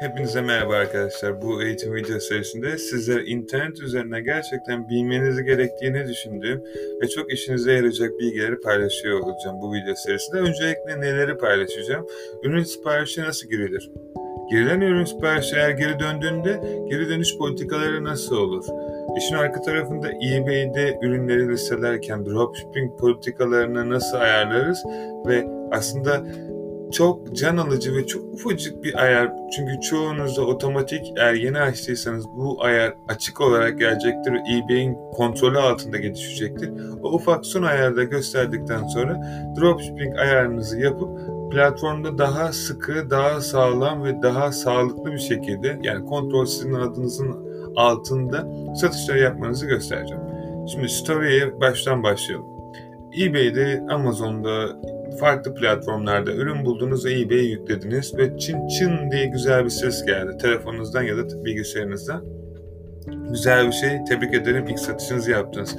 Hepinize merhaba arkadaşlar. Bu eğitim video serisinde sizlere internet üzerine gerçekten bilmeniz gerektiğini düşündüğüm ve çok işinize yarayacak bilgileri paylaşıyor olacağım bu video serisinde. Öncelikle neleri paylaşacağım? Ürün siparişi nasıl girilir? Girilen ürün siparişi eğer geri döndüğünde geri dönüş politikaları nasıl olur? İşin arka tarafında eBay'de ürünleri listelerken dropshipping politikalarını nasıl ayarlarız ve aslında çok can alıcı ve çok ufacık bir ayar. Çünkü çoğunuzda otomatik eğer yeni açtıysanız bu ayar açık olarak gelecektir eBay'in kontrolü altında gelişecektir. O ufak son ayarda gösterdikten sonra dropshipping ayarınızı yapıp platformda daha sıkı, daha sağlam ve daha sağlıklı bir şekilde yani kontrol sizin adınızın altında satışlar yapmanızı göstereceğim. Şimdi story'e baştan başlayalım. eBay'de, Amazon'da, farklı platformlarda ürün buldunuz eBay'e yüklediniz ve çın çın diye güzel bir ses geldi telefonunuzdan ya da bilgisayarınızdan. Güzel bir şey. Tebrik ederim. İlk satışınızı yaptınız.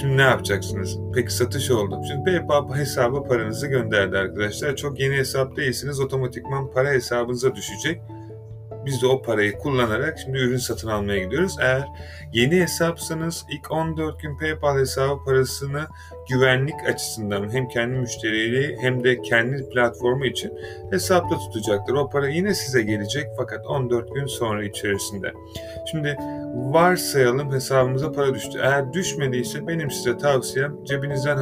Şimdi ne yapacaksınız? Peki satış oldu. Şimdi PayPal hesaba paranızı gönderdi arkadaşlar. Çok yeni hesap değilsiniz. Otomatikman para hesabınıza düşecek biz de o parayı kullanarak şimdi ürün satın almaya gidiyoruz. Eğer yeni hesapsanız ilk 14 gün PayPal hesabı parasını güvenlik açısından hem kendi müşterileri hem de kendi platformu için hesapta tutacaktır. O para yine size gelecek fakat 14 gün sonra içerisinde. Şimdi varsayalım hesabımıza para düştü. Eğer düşmediyse benim size tavsiyem cebinizden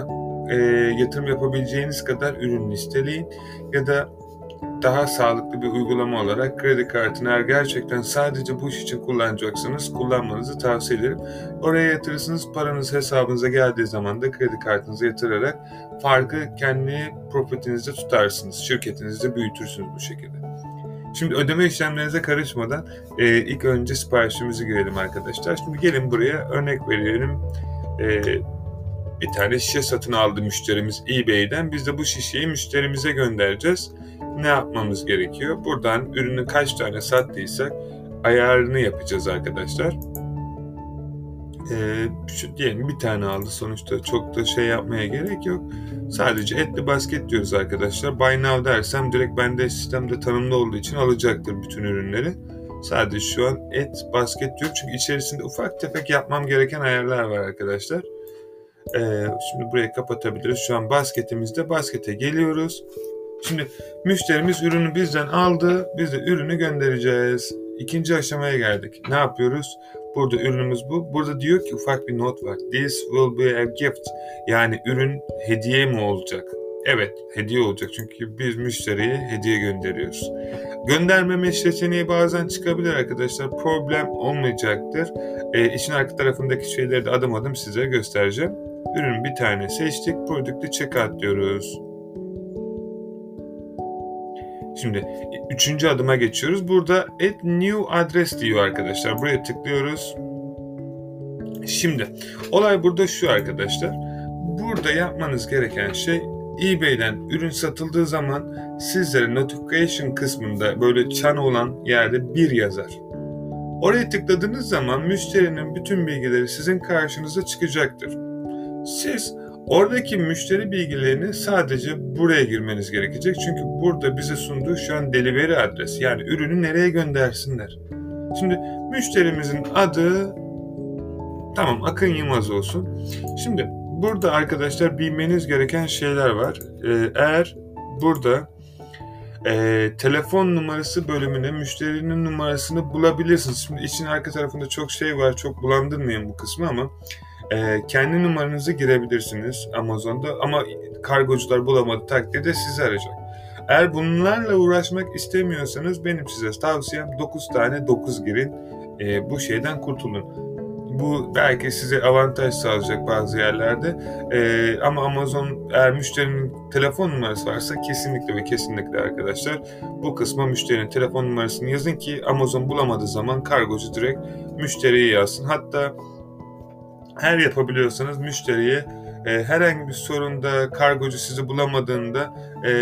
e, yatırım yapabileceğiniz kadar ürün listeleyin ya da daha sağlıklı bir uygulama olarak kredi kartını eğer gerçekten sadece bu iş için kullanacaksınız kullanmanızı tavsiye ederim. Oraya yatırırsınız paranız hesabınıza geldiği zaman da kredi kartınıza yatırarak farkı kendi profitinizde tutarsınız. Şirketinizde büyütürsünüz bu şekilde. Şimdi ödeme işlemlerinize karışmadan e, ilk önce siparişimizi girelim arkadaşlar. Şimdi gelin buraya örnek verelim. E, bir tane şişe satın aldı müşterimiz eBay'den. Biz de bu şişeyi müşterimize göndereceğiz ne yapmamız gerekiyor? Buradan ürünü kaç tane sattıysak ayarını yapacağız arkadaşlar. Ee, şu diyelim bir tane aldı sonuçta çok da şey yapmaya gerek yok. Sadece etli basket diyoruz arkadaşlar. Buy now dersem direkt bende sistemde tanımlı olduğu için alacaktır bütün ürünleri. Sadece şu an et basket diyor çünkü içerisinde ufak tefek yapmam gereken ayarlar var arkadaşlar. Ee, şimdi burayı kapatabiliriz. Şu an basketimizde baskete geliyoruz. Şimdi müşterimiz ürünü bizden aldı. Biz de ürünü göndereceğiz. İkinci aşamaya geldik. Ne yapıyoruz? Burada ürünümüz bu. Burada diyor ki ufak bir not var. This will be a gift. Yani ürün hediye mi olacak? Evet, hediye olacak. Çünkü biz müşteriye hediye gönderiyoruz. Göndermeme seçeneği bazen çıkabilir arkadaşlar. Problem olmayacaktır. E, işin arka tarafındaki şeyleri de adım adım size göstereceğim. Ürün bir tane seçtik. Product'ı checkout diyoruz. Şimdi üçüncü adıma geçiyoruz. Burada add new address diyor arkadaşlar. Buraya tıklıyoruz. Şimdi olay burada şu arkadaşlar. Burada yapmanız gereken şey eBay'den ürün satıldığı zaman sizlere notification kısmında böyle çan olan yerde bir yazar. Oraya tıkladığınız zaman müşterinin bütün bilgileri sizin karşınıza çıkacaktır. Siz Oradaki müşteri bilgilerini sadece buraya girmeniz gerekecek. Çünkü burada bize sunduğu şu an delivery adres. Yani ürünü nereye göndersinler. Şimdi müşterimizin adı tamam Akın Yılmaz olsun. Şimdi burada arkadaşlar bilmeniz gereken şeyler var. Ee, eğer burada e, telefon numarası bölümüne müşterinin numarasını bulabilirsiniz. Şimdi için arka tarafında çok şey var. Çok bulandırmayın bu kısmı ama e, kendi numaranızı girebilirsiniz Amazon'da ama kargocular bulamadı takdirde sizi arayacak. Eğer bunlarla uğraşmak istemiyorsanız benim size tavsiyem 9 tane 9 girin. E, bu şeyden kurtulun. Bu belki size avantaj sağlayacak bazı yerlerde. E, ama Amazon eğer müşterinin telefon numarası varsa kesinlikle ve kesinlikle arkadaşlar bu kısma müşterinin telefon numarasını yazın ki Amazon bulamadığı zaman kargocu direkt müşteriye yazsın. Hatta her yapabiliyorsanız müşteriye e, herhangi bir sorunda kargocu sizi bulamadığında e,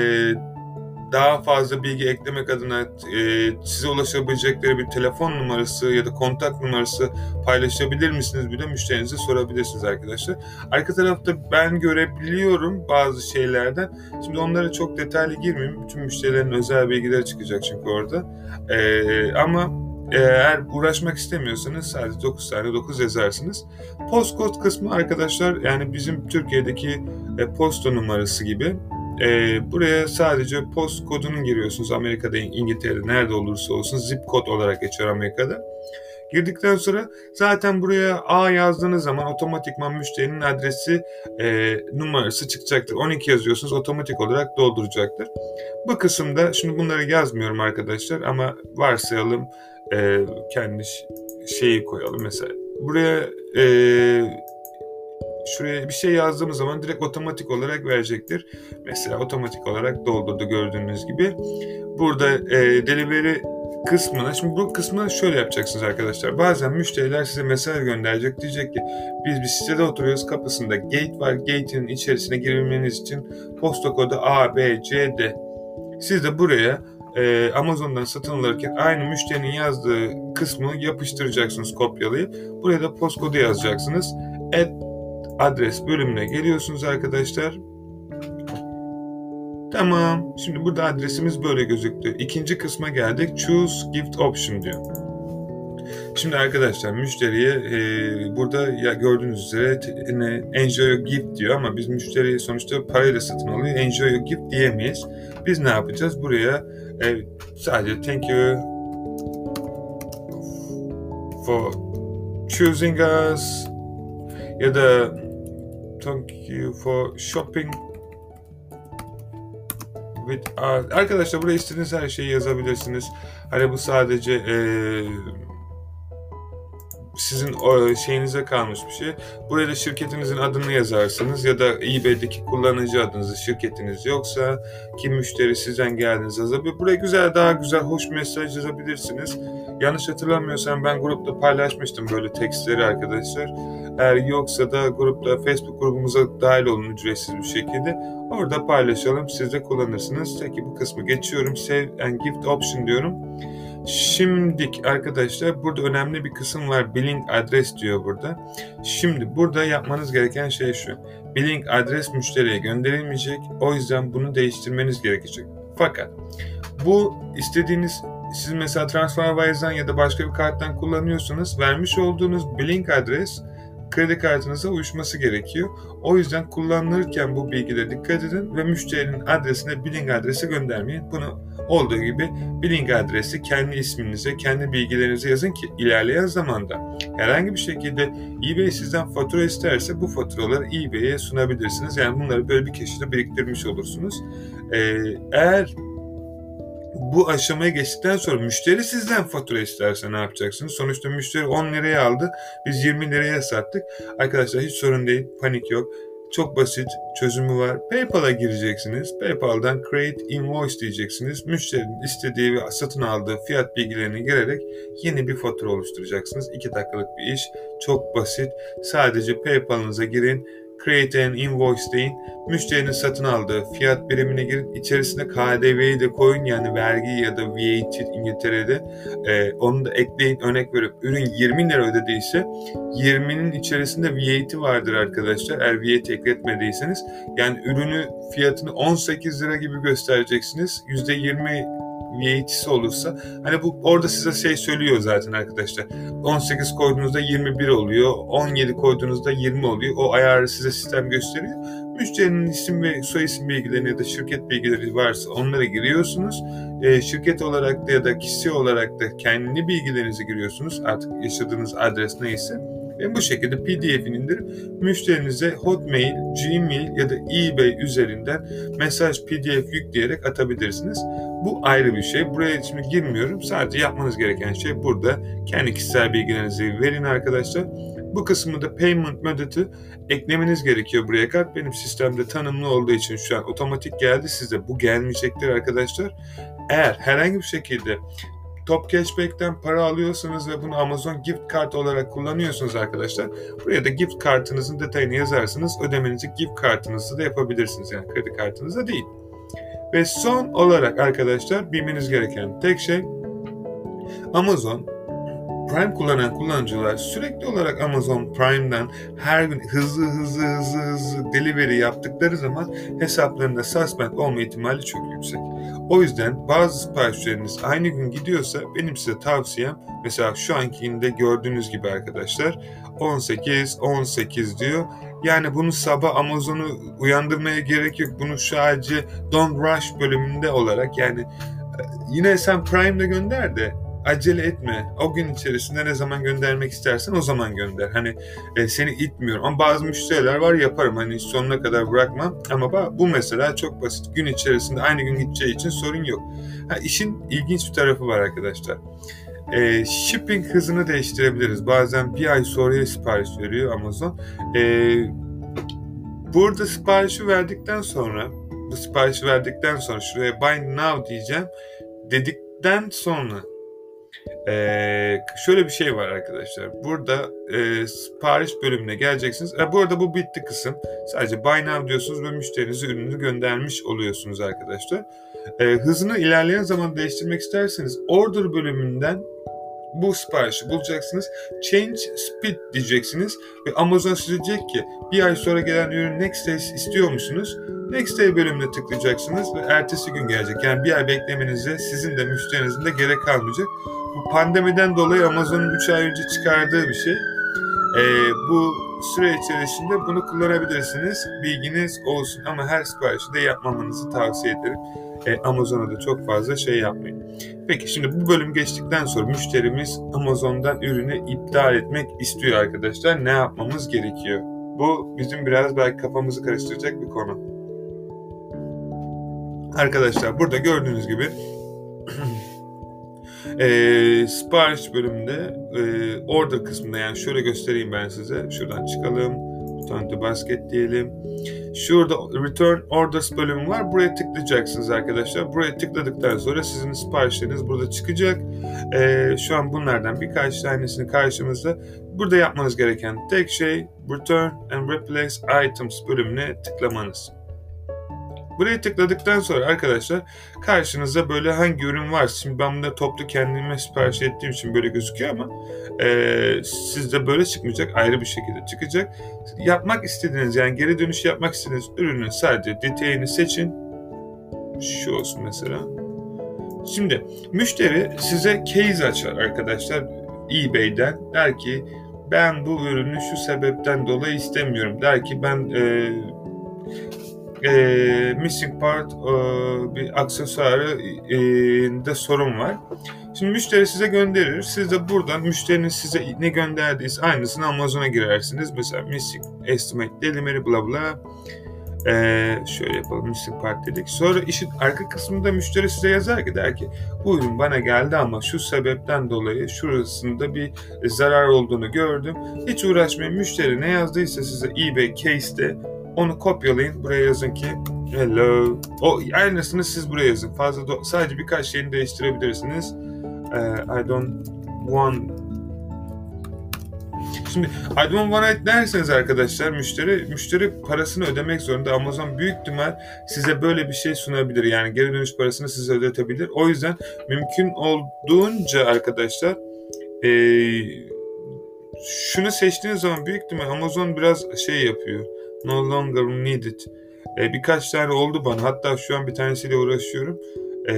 daha fazla bilgi eklemek adına e, size ulaşabilecekleri bir telefon numarası ya da kontak numarası paylaşabilir misiniz bile müşterinize sorabilirsiniz arkadaşlar. Arka tarafta ben görebiliyorum bazı şeylerden. Şimdi onlara çok detaylı girmeyeyim. Bütün müşterilerin özel bilgileri çıkacak çünkü orada. E, ama eğer uğraşmak istemiyorsanız sadece 9 tane 9 yazarsınız. Postcode kısmı arkadaşlar yani bizim Türkiye'deki e, posta numarası gibi e, buraya sadece post kodunu giriyorsunuz. Amerika'da, İngiltere'de nerede olursa olsun zip kod olarak geçiyor Amerika'da. Girdikten sonra zaten buraya A yazdığınız zaman otomatikman müşterinin adresi e, numarası çıkacaktır. 12 yazıyorsunuz otomatik olarak dolduracaktır. Bu kısımda şimdi bunları yazmıyorum arkadaşlar ama varsayalım e, kendi şeyi koyalım mesela. Buraya e, şuraya bir şey yazdığımız zaman direkt otomatik olarak verecektir. Mesela otomatik olarak doldurdu gördüğünüz gibi. Burada e, delivery kısmına, şimdi bu kısmı şöyle yapacaksınız arkadaşlar. Bazen müşteriler size mesaj gönderecek. Diyecek ki biz bir sitede oturuyoruz kapısında gate var. Gate'in içerisine girilmeniz için posta kodu A, B, C, D. Siz de buraya e, Amazon'dan satın alırken aynı müşterinin yazdığı kısmı yapıştıracaksınız kopyalayıp. Buraya da post kodu yazacaksınız. Add adres bölümüne geliyorsunuz arkadaşlar. Tamam. Şimdi burada adresimiz böyle gözüktü. İkinci kısma geldik. Choose Gift Option diyor. Şimdi arkadaşlar müşteriye e, burada ya gördüğünüz üzere enjoy your gift diyor ama biz müşteriyi sonuçta parayla satın alıyor. Enjoy your gift diyemeyiz. Biz ne yapacağız? Buraya e, sadece thank you for choosing us ya da thank you for shopping with us. Arkadaşlar buraya istediğiniz her şeyi yazabilirsiniz. Hani bu sadece e, sizin o şeyinize kalmış bir şey. Buraya da şirketinizin adını yazarsınız ya da eBay'deki kullanıcı adınızı şirketiniz yoksa kim müşteri sizden geldiğinizi yazabilir. Buraya güzel daha güzel hoş mesaj yazabilirsiniz. Yanlış hatırlamıyorsam ben grupta paylaşmıştım böyle tekstleri arkadaşlar. Eğer yoksa da grupta Facebook grubumuza dahil olun ücretsiz bir şekilde. Orada paylaşalım. Siz de kullanırsınız. Peki bu kısmı geçiyorum. Save and Gift Option diyorum. Şimdik arkadaşlar burada önemli bir kısım var. Billing adres diyor burada. Şimdi burada yapmanız gereken şey şu. Billing adres müşteriye gönderilmeyecek. O yüzden bunu değiştirmeniz gerekecek. Fakat bu istediğiniz siz mesela TransferWise'dan ya da başka bir karttan kullanıyorsanız vermiş olduğunuz billing adres kredi kartınıza uyuşması gerekiyor. O yüzden kullanılırken bu bilgilere dikkat edin ve müşterinin adresine billing adresi göndermeyin. Bunu olduğu gibi billing adresi kendi isminize, kendi bilgilerinize yazın ki ilerleyen zamanda herhangi bir şekilde eBay sizden fatura isterse bu faturaları eBay'e sunabilirsiniz. Yani bunları böyle bir keşide biriktirmiş olursunuz. Ee, eğer bu aşamaya geçtikten sonra müşteri sizden fatura isterse ne yapacaksınız? Sonuçta müşteri 10 liraya aldı. Biz 20 liraya sattık. Arkadaşlar hiç sorun değil. Panik yok. Çok basit çözümü var. PayPal'a gireceksiniz. PayPal'dan Create Invoice diyeceksiniz. Müşterinin istediği ve satın aldığı fiyat bilgilerini girerek yeni bir fatura oluşturacaksınız. 2 dakikalık bir iş. Çok basit. Sadece PayPal'ınıza girin Create an Invoice deyin. Müşterinin satın aldığı fiyat birimine girin. İçerisine KDV'yi de koyun yani vergi ya da VAT İngiltere'de. E, onu da ekleyin. Örnek verip ürün 20 lira ödediyse 20'nin içerisinde VAT vardır arkadaşlar. Eğer VAT ekletmediyseniz yani ürünü fiyatını 18 lira gibi göstereceksiniz. %20 VAT'si olursa hani bu orada size şey söylüyor zaten arkadaşlar. 18 koyduğunuzda 21 oluyor. 17 koyduğunuzda 20 oluyor. O ayarı size sistem gösteriyor. Müşterinin isim ve soy isim bilgilerini ya da şirket bilgileri varsa onlara giriyorsunuz. E, şirket olarak da ya da kişi olarak da kendi bilgilerinizi giriyorsunuz. Artık yaşadığınız adres neyse ve bu şekilde PDF'ini indirip müşterinize Hotmail, Gmail ya da eBay üzerinden mesaj PDF yükleyerek atabilirsiniz. Bu ayrı bir şey. Buraya şimdi girmiyorum. Sadece yapmanız gereken şey burada kendi kişisel bilgilerinizi verin arkadaşlar. Bu kısmı da payment method'ı eklemeniz gerekiyor buraya kadar. Benim sistemde tanımlı olduğu için şu an otomatik geldi. Size bu gelmeyecektir arkadaşlar. Eğer herhangi bir şekilde Top Cashback'ten para alıyorsanız ve bunu Amazon Gift Card olarak kullanıyorsunuz arkadaşlar. Buraya da gift kartınızın detayını yazarsınız. Ödemenizi gift kartınızda da yapabilirsiniz. Yani kredi kartınızda değil. Ve son olarak arkadaşlar bilmeniz gereken tek şey Amazon Prime kullanan kullanıcılar sürekli olarak Amazon Prime'dan her gün hızlı hızlı hızlı hızlı delivery yaptıkları zaman hesaplarında suspend olma ihtimali çok yüksek. O yüzden bazı siparişleriniz aynı gün gidiyorsa benim size tavsiyem mesela şu ankinde gördüğünüz gibi arkadaşlar 18 18 diyor. Yani bunu sabah Amazon'u uyandırmaya gerek yok. Bunu sadece Don't Rush bölümünde olarak yani e, yine sen Prime'de gönder de acele etme. O gün içerisinde ne zaman göndermek istersen o zaman gönder. Hani e, seni itmiyorum. Ama bazı müşteriler var yaparım. Hani sonuna kadar bırakmam. Ama bu mesela çok basit. Gün içerisinde aynı gün gideceği için sorun yok. Ha, işin ilginç bir tarafı var arkadaşlar. E, shipping hızını değiştirebiliriz. Bazen bir ay sonraya sipariş veriyor Amazon. E, burada siparişi verdikten sonra bu siparişi verdikten sonra şuraya buy now diyeceğim dedikten sonra ee, şöyle bir şey var arkadaşlar. Burada e, sipariş bölümüne geleceksiniz. E, bu arada bu bitti kısım. Sadece buy now diyorsunuz ve müşterinize ürünü göndermiş oluyorsunuz arkadaşlar. E, hızını ilerleyen zaman değiştirmek isterseniz order bölümünden bu siparişi bulacaksınız. Change speed diyeceksiniz ve Amazon size diyecek ki bir ay sonra gelen ürün next day istiyor musunuz? Next day bölümüne tıklayacaksınız ve ertesi gün gelecek. Yani bir ay beklemenize sizin de müşterinizin de gerek kalmayacak. Bu pandemiden dolayı Amazon'un 3 ay önce çıkardığı bir şey. Ee, bu süre içerisinde bunu kullanabilirsiniz. Bilginiz olsun ama her siparişi de yapmamanızı tavsiye ederim. Ee, Amazon'a da çok fazla şey yapmayın. Peki şimdi bu bölüm geçtikten sonra müşterimiz Amazon'dan ürünü iptal etmek istiyor arkadaşlar. Ne yapmamız gerekiyor? Bu bizim biraz belki kafamızı karıştıracak bir konu. Arkadaşlar burada gördüğünüz gibi e, sipariş bölümünde e, order kısmında yani şöyle göstereyim ben size. Şuradan çıkalım. Return to basket diyelim. Şurada return orders bölümü var. Buraya tıklayacaksınız arkadaşlar. Buraya tıkladıktan sonra sizin siparişleriniz burada çıkacak. E, şu an bunlardan birkaç tanesini karşımızda. Burada yapmanız gereken tek şey return and replace items bölümüne tıklamanız. Buraya tıkladıktan sonra arkadaşlar karşınıza böyle hangi ürün var. Şimdi ben bunu toplu kendime sipariş ettiğim için böyle gözüküyor ama e, sizde böyle çıkmayacak. Ayrı bir şekilde çıkacak. Yapmak istediğiniz yani geri dönüş yapmak istediğiniz ürünün sadece detayını seçin. Şu olsun mesela. Şimdi müşteri size case açar arkadaşlar eBay'den. Der ki ben bu ürünü şu sebepten dolayı istemiyorum. Der ki ben e, e, missing part e, bir aksesuarı e, sorun var. Şimdi müşteri size gönderir. Siz de buradan müşterinin size ne gönderdiyse aynısını Amazon'a girersiniz. Mesela missing estimate delivery bla bla. Ee, şöyle yapalım missing part dedik. Sonra işin arka kısmında müşteri size yazar ki der ki bu ürün bana geldi ama şu sebepten dolayı şurasında bir zarar olduğunu gördüm. Hiç uğraşmayın müşteri ne yazdıysa size eBay case'de onu kopyalayın. Buraya yazın ki hello. O aynısını siz buraya yazın. Fazla do- sadece birkaç şeyini değiştirebilirsiniz. Uh, I don't want Şimdi I don't want it derseniz arkadaşlar müşteri müşteri parasını ödemek zorunda. Amazon büyük ihtimal size böyle bir şey sunabilir. Yani geri dönüş parasını size ödetebilir. O yüzden mümkün olduğunca arkadaşlar ee, şunu seçtiğiniz zaman büyük ihtimal Amazon biraz şey yapıyor No longer needed. E, birkaç tane oldu bana. Hatta şu an bir tanesiyle uğraşıyorum. E,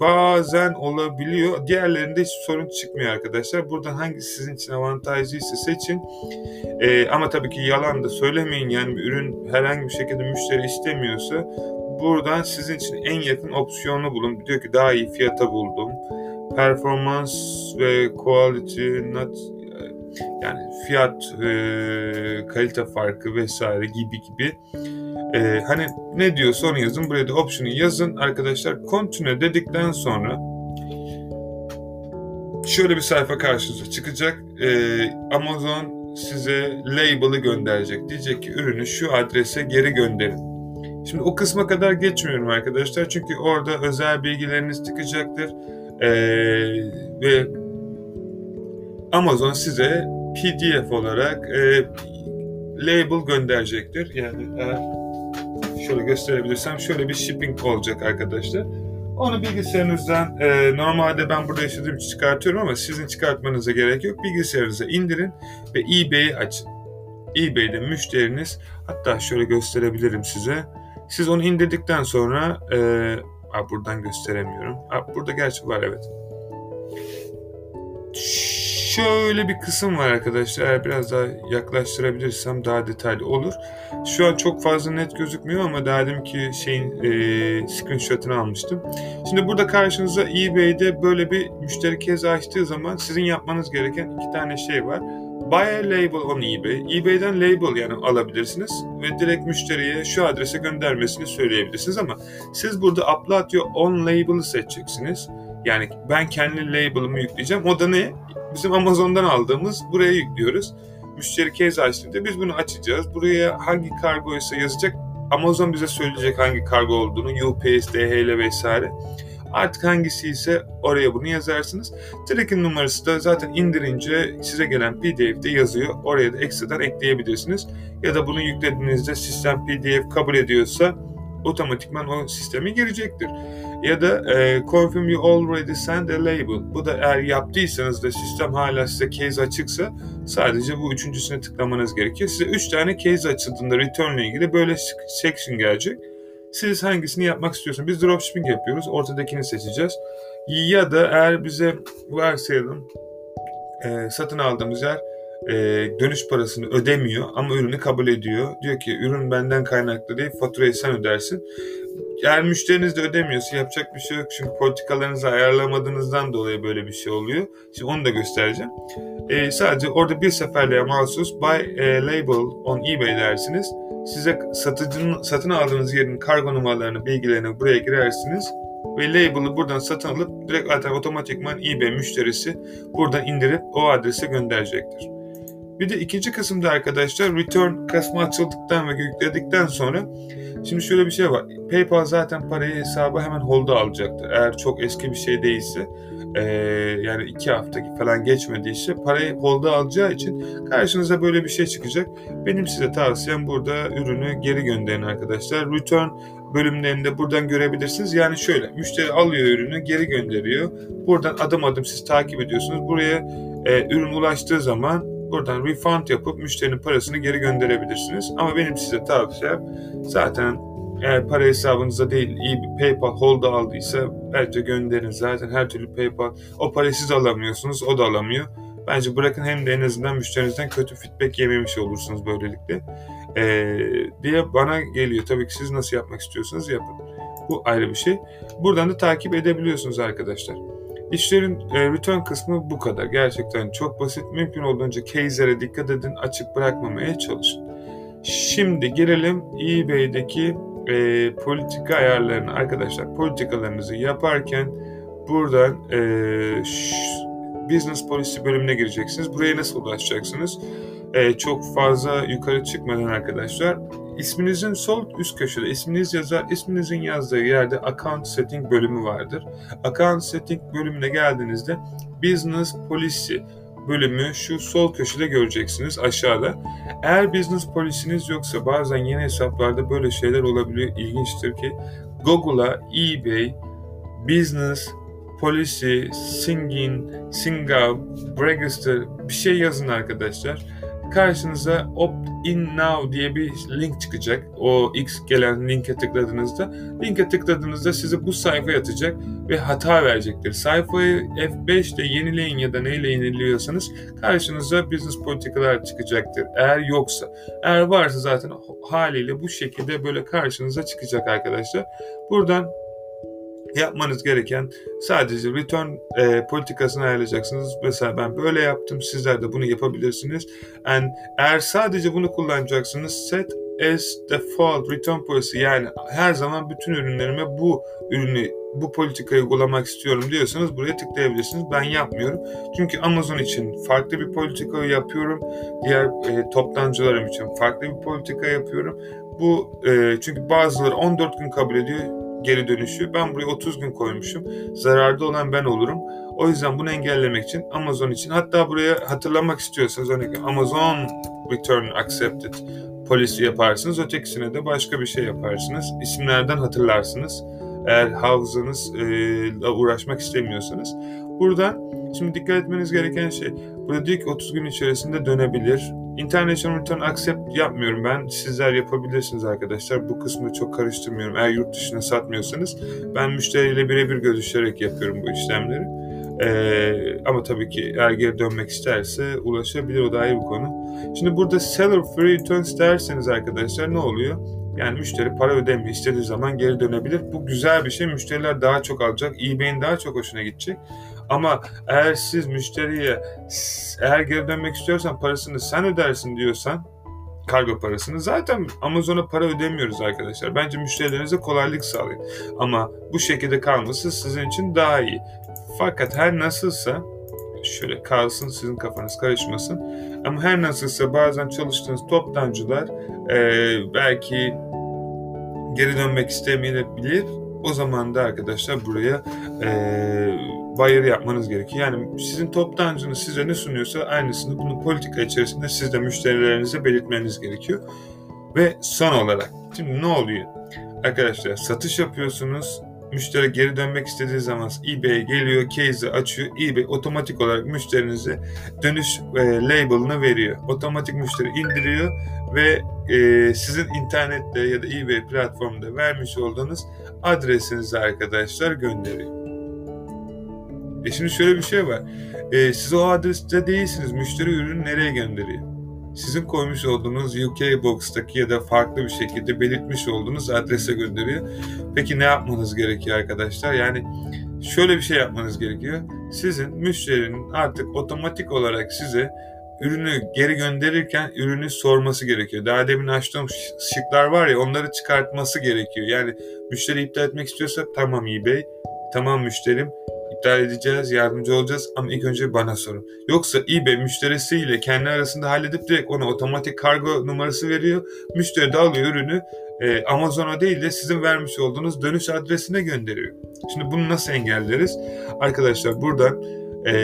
bazen olabiliyor. Diğerlerinde hiç sorun çıkmıyor arkadaşlar. Buradan hangisi sizin için avantajlıysa seçin. E, ama tabii ki yalan da söylemeyin. Yani ürün herhangi bir şekilde müşteri istemiyorsa buradan sizin için en yakın opsiyonu bulun. Diyor ki daha iyi fiyata buldum. Performans ve quality not yani fiyat, e, kalite farkı vesaire gibi gibi. E, hani ne diyorsa onu yazın. Buraya da option'u yazın. Arkadaşlar continue dedikten sonra şöyle bir sayfa karşınıza çıkacak. E, Amazon size label'ı gönderecek. Diyecek ki ürünü şu adrese geri gönderin. Şimdi o kısma kadar geçmiyorum arkadaşlar. Çünkü orada özel bilgileriniz çıkacaktır. Ee, ve Amazon size PDF olarak e, label gönderecektir. Yani eğer şöyle gösterebilirsem şöyle bir shipping olacak arkadaşlar. Onu bilgisayarınızdan e, normalde ben burada için çıkartıyorum ama sizin çıkartmanıza gerek yok. Bilgisayarınıza indirin ve eBay'i açın. eBay'de müşteriniz hatta şöyle gösterebilirim size. Siz onu indirdikten sonra e, a, buradan gösteremiyorum. A, burada gerçi var evet şöyle bir kısım var arkadaşlar. Eğer biraz daha yaklaştırabilirsem daha detaylı olur. Şu an çok fazla net gözükmüyor ama daha ki şeyin e, screenshot'ını almıştım. Şimdi burada karşınıza eBay'de böyle bir müşteri kez açtığı zaman sizin yapmanız gereken iki tane şey var. Buy a label on eBay. eBay'den label yani alabilirsiniz ve direkt müşteriye şu adrese göndermesini söyleyebilirsiniz ama siz burada upload your own label'ı seçeceksiniz. Yani ben kendi label'ımı yükleyeceğim. O da ne? Bizim Amazon'dan aldığımız buraya yüklüyoruz. Müşteri case açtığında biz bunu açacağız. Buraya hangi kargo ise yazacak. Amazon bize söyleyecek hangi kargo olduğunu. UPS, DHL vesaire. Artık hangisi ise oraya bunu yazarsınız. Tracking numarası da zaten indirince size gelen PDF'de yazıyor. Oraya da ekstradan ekleyebilirsiniz. Ya da bunu yüklediğinizde sistem PDF kabul ediyorsa otomatikman o sisteme girecektir. Ya da e, confirm you already sent a label. Bu da eğer yaptıysanız da sistem hala size case açıksa sadece bu üçüncüsüne tıklamanız gerekiyor. Size üç tane case açıldığında return ile ilgili böyle section gelecek. Siz hangisini yapmak istiyorsunuz? Biz dropshipping yapıyoruz. Ortadakini seçeceğiz. Ya da eğer bize varsayalım e, satın aldığımız yer e, dönüş parasını ödemiyor ama ürünü kabul ediyor. Diyor ki ürün benden kaynaklı değil faturayı sen ödersin. Eğer müşteriniz de ödemiyorsa yapacak bir şey yok. Çünkü politikalarınızı ayarlamadığınızdan dolayı böyle bir şey oluyor. Şimdi onu da göstereceğim. E, sadece orada bir seferliğe mahsus buy a label on eBay dersiniz. Size satıcının satın aldığınız yerin kargo numaralarını, bilgilerini buraya girersiniz ve label'ı buradan satın alıp direkt zaten otomatikman eBay müşterisi buradan indirip o adrese gönderecektir. Bir de ikinci kısımda arkadaşlar return kısmı açıldıktan ve yükledikten sonra şimdi şöyle bir şey var. PayPal zaten parayı hesaba hemen hold'a alacaktır. Eğer çok eski bir şey değilse e, yani iki hafta falan geçmediyse parayı hold'a alacağı için karşınıza böyle bir şey çıkacak. Benim size tavsiyem burada ürünü geri gönderin arkadaşlar. Return bölümlerinde buradan görebilirsiniz. Yani şöyle müşteri alıyor ürünü geri gönderiyor. Buradan adım adım siz takip ediyorsunuz. Buraya e, ürün ulaştığı zaman buradan refund yapıp müşterinin parasını geri gönderebilirsiniz. Ama benim size tavsiyem zaten eğer para hesabınıza değil iyi bir PayPal holda aldıysa bence gönderin. Zaten her türlü PayPal o parayı siz alamıyorsunuz o da alamıyor. Bence bırakın hem de en azından müşterinizden kötü feedback yememiş olursunuz böylelikle. Ee, diye bana geliyor. Tabii ki siz nasıl yapmak istiyorsanız yapın. Bu ayrı bir şey. Buradan da takip edebiliyorsunuz arkadaşlar. İşlerin e, return kısmı bu kadar. Gerçekten çok basit. Mümkün olduğunca case'lere dikkat edin. Açık bırakmamaya çalışın. Şimdi gelelim eBay'deki e, politika ayarlarına. Arkadaşlar politikalarınızı yaparken buradan e, business policy bölümüne gireceksiniz. Buraya nasıl ulaşacaksınız? E, çok fazla yukarı çıkmadan arkadaşlar İsminizin sol üst köşede isminiz yazar. İsminizin yazdığı yerde account setting bölümü vardır. Account setting bölümüne geldiğinizde business policy bölümü şu sol köşede göreceksiniz aşağıda. Eğer business polisiniz yoksa bazen yeni hesaplarda böyle şeyler olabiliyor. İlginçtir ki Google'a eBay, business, policy, singing, singav, register bir şey yazın arkadaşlar karşınıza opt-in now diye bir link çıkacak. O X gelen linke tıkladığınızda. Linke tıkladığınızda size bu sayfa atacak ve hata verecektir. Sayfayı F5'te yenileyin ya da neyle yeniliyorsanız karşınıza business politikalar çıkacaktır. Eğer yoksa. Eğer varsa zaten haliyle bu şekilde böyle karşınıza çıkacak arkadaşlar. Buradan yapmanız gereken sadece return e, politikasını ayarlayacaksınız. Mesela ben böyle yaptım. Sizler de bunu yapabilirsiniz. And eğer sadece bunu kullanacaksınız set as default return policy yani her zaman bütün ürünlerime bu ürünü bu politikayı uygulamak istiyorum diyorsanız buraya tıklayabilirsiniz. Ben yapmıyorum. Çünkü Amazon için farklı bir politika yapıyorum. Diğer e, toptancılarım için farklı bir politika yapıyorum. Bu e, çünkü bazıları 14 gün kabul ediyor geri dönüşü. Ben buraya 30 gün koymuşum. Zararda olan ben olurum. O yüzden bunu engellemek için Amazon için hatta buraya hatırlamak istiyorsanız örneğin Amazon Return Accepted polisi yaparsınız, ötekisine de başka bir şey yaparsınız. İsimlerden hatırlarsınız. Eğer hafızanızla uğraşmak istemiyorsanız. Burada şimdi dikkat etmeniz gereken şey, burada diyor ki 30 gün içerisinde dönebilir. International Return Accept yapmıyorum ben. Sizler yapabilirsiniz arkadaşlar. Bu kısmı çok karıştırmıyorum. Eğer yurt dışına satmıyorsanız ben müşteriyle birebir görüşerek yapıyorum bu işlemleri. Ee, ama tabii ki eğer geri dönmek isterse ulaşabilir o da ayrı bir konu. Şimdi burada seller free returns derseniz arkadaşlar ne oluyor? Yani müşteri para ödemiyor. istediği zaman geri dönebilir. Bu güzel bir şey. Müşteriler daha çok alacak. eBay'in daha çok hoşuna gidecek. Ama eğer siz müşteriye eğer geri dönmek istiyorsan parasını sen ödersin diyorsan kargo parasını zaten Amazon'a para ödemiyoruz arkadaşlar. Bence müşterilerinize kolaylık sağlayın. Ama bu şekilde kalması sizin için daha iyi. Fakat her nasılsa şöyle kalsın sizin kafanız karışmasın. Ama her nasılsa bazen çalıştığınız toptancılar e, belki geri dönmek istemeyebilir. O zaman da arkadaşlar buraya e, bayır yapmanız gerekiyor. Yani sizin toptancınız size ne sunuyorsa aynısını bunu politika içerisinde siz de müşterilerinize belirtmeniz gerekiyor. Ve son olarak şimdi ne oluyor? Arkadaşlar satış yapıyorsunuz müşteri geri dönmek istediği zaman eBay'e geliyor, case'i açıyor. eBay otomatik olarak müşterinize dönüş e, label'ını veriyor. Otomatik müşteri indiriyor ve e, sizin internette ya da eBay platformunda vermiş olduğunuz adresinizi arkadaşlar gönderiyor. E şimdi şöyle bir şey var. E, siz o adreste değilsiniz. Müşteri ürünü nereye gönderiyor? sizin koymuş olduğunuz UK Box'taki ya da farklı bir şekilde belirtmiş olduğunuz adrese gönderiyor. Peki ne yapmanız gerekiyor arkadaşlar? Yani şöyle bir şey yapmanız gerekiyor. Sizin müşterinin artık otomatik olarak size ürünü geri gönderirken ürünü sorması gerekiyor. Daha demin açtığım şıklar var ya onları çıkartması gerekiyor. Yani müşteri iptal etmek istiyorsa tamam eBay, tamam müşterim iptal edeceğiz, yardımcı olacağız ama ilk önce bana sorun. Yoksa eBay müşterisiyle kendi arasında halledip direkt ona otomatik kargo numarası veriyor. Müşteri de alıyor ürünü e, Amazon'a değil de sizin vermiş olduğunuz dönüş adresine gönderiyor. Şimdi bunu nasıl engelleriz? Arkadaşlar buradan e,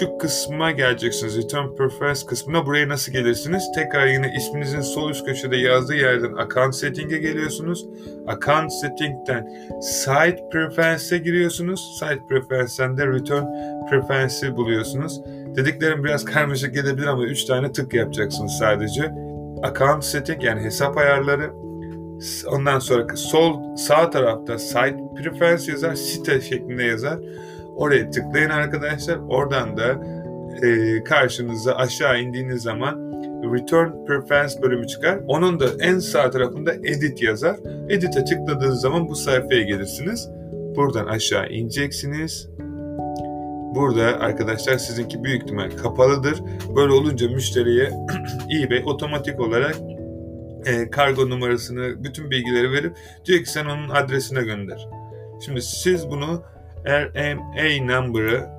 şu kısma geleceksiniz. Return Preference kısmına buraya nasıl gelirsiniz? Tekrar yine isminizin sol üst köşede yazdığı yerden Account Setting'e geliyorsunuz. Account Setting'den Site Preference'e giriyorsunuz. Site Preference'den de Return Preference'i buluyorsunuz. Dediklerim biraz karmaşık gelebilir ama 3 tane tık yapacaksınız sadece. Account Setting yani hesap ayarları. Ondan sonra sol sağ tarafta Site Preference yazar, site şeklinde yazar. Oraya tıklayın arkadaşlar. Oradan da e, karşınıza aşağı indiğiniz zaman Return Preference bölümü çıkar. Onun da en sağ tarafında Edit yazar. Edit'e tıkladığınız zaman bu sayfaya gelirsiniz. Buradan aşağı ineceksiniz. Burada arkadaşlar sizinki büyük ihtimal kapalıdır. Böyle olunca müşteriye eBay otomatik olarak e, kargo numarasını, bütün bilgileri verip diyor ki sen onun adresine gönder. Şimdi siz bunu RMA number'ı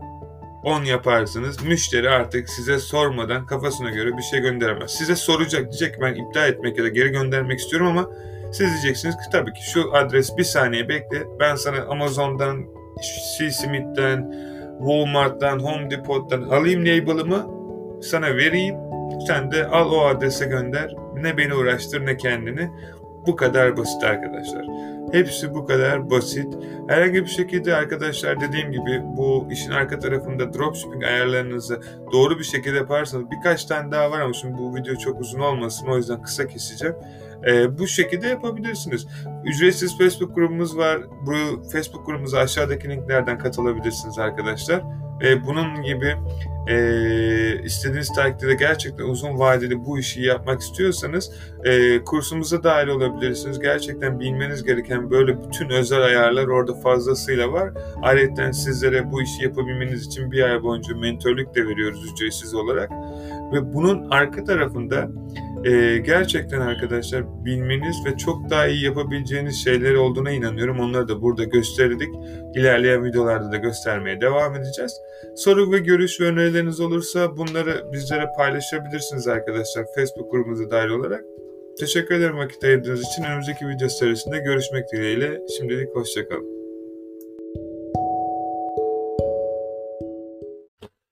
10 yaparsınız. Müşteri artık size sormadan kafasına göre bir şey gönderemez. Size soracak diyecek ben iptal etmek ya da geri göndermek istiyorum ama siz diyeceksiniz ki tabii ki şu adres bir saniye bekle. Ben sana Amazon'dan, C. Smith'ten, Walmart'tan, Home Depot'tan alayım label'ımı sana vereyim. Sen de al o adrese gönder. Ne beni uğraştır ne kendini. Bu kadar basit arkadaşlar. Hepsi bu kadar basit. Herhangi bir şekilde arkadaşlar dediğim gibi bu işin arka tarafında dropshipping ayarlarınızı doğru bir şekilde yaparsanız birkaç tane daha var ama şimdi bu video çok uzun olmasın o yüzden kısa keseceğim. Ee, bu şekilde yapabilirsiniz. Ücretsiz Facebook grubumuz var. Bu Facebook grubumuza aşağıdaki linklerden katılabilirsiniz arkadaşlar. Ve bunun gibi e, istediğiniz takdirde gerçekten uzun vadeli bu işi yapmak istiyorsanız e, kursumuza dahil olabilirsiniz. Gerçekten bilmeniz gereken böyle bütün özel ayarlar orada fazlasıyla var. Ayrıca sizlere bu işi yapabilmeniz için bir ay boyunca mentorluk da veriyoruz ücretsiz olarak. Ve bunun arka tarafında e, gerçekten arkadaşlar bilmeniz ve çok daha iyi yapabileceğiniz şeyler olduğuna inanıyorum. Onları da burada gösterdik. İlerleyen videolarda da göstermeye devam edeceğiz. Soru ve görüş ve önerileriniz olursa bunları bizlere paylaşabilirsiniz arkadaşlar Facebook grubumuza dahil olarak. Teşekkür ederim vakit ayırdığınız için. Önümüzdeki video serisinde görüşmek dileğiyle. Şimdilik hoşçakalın.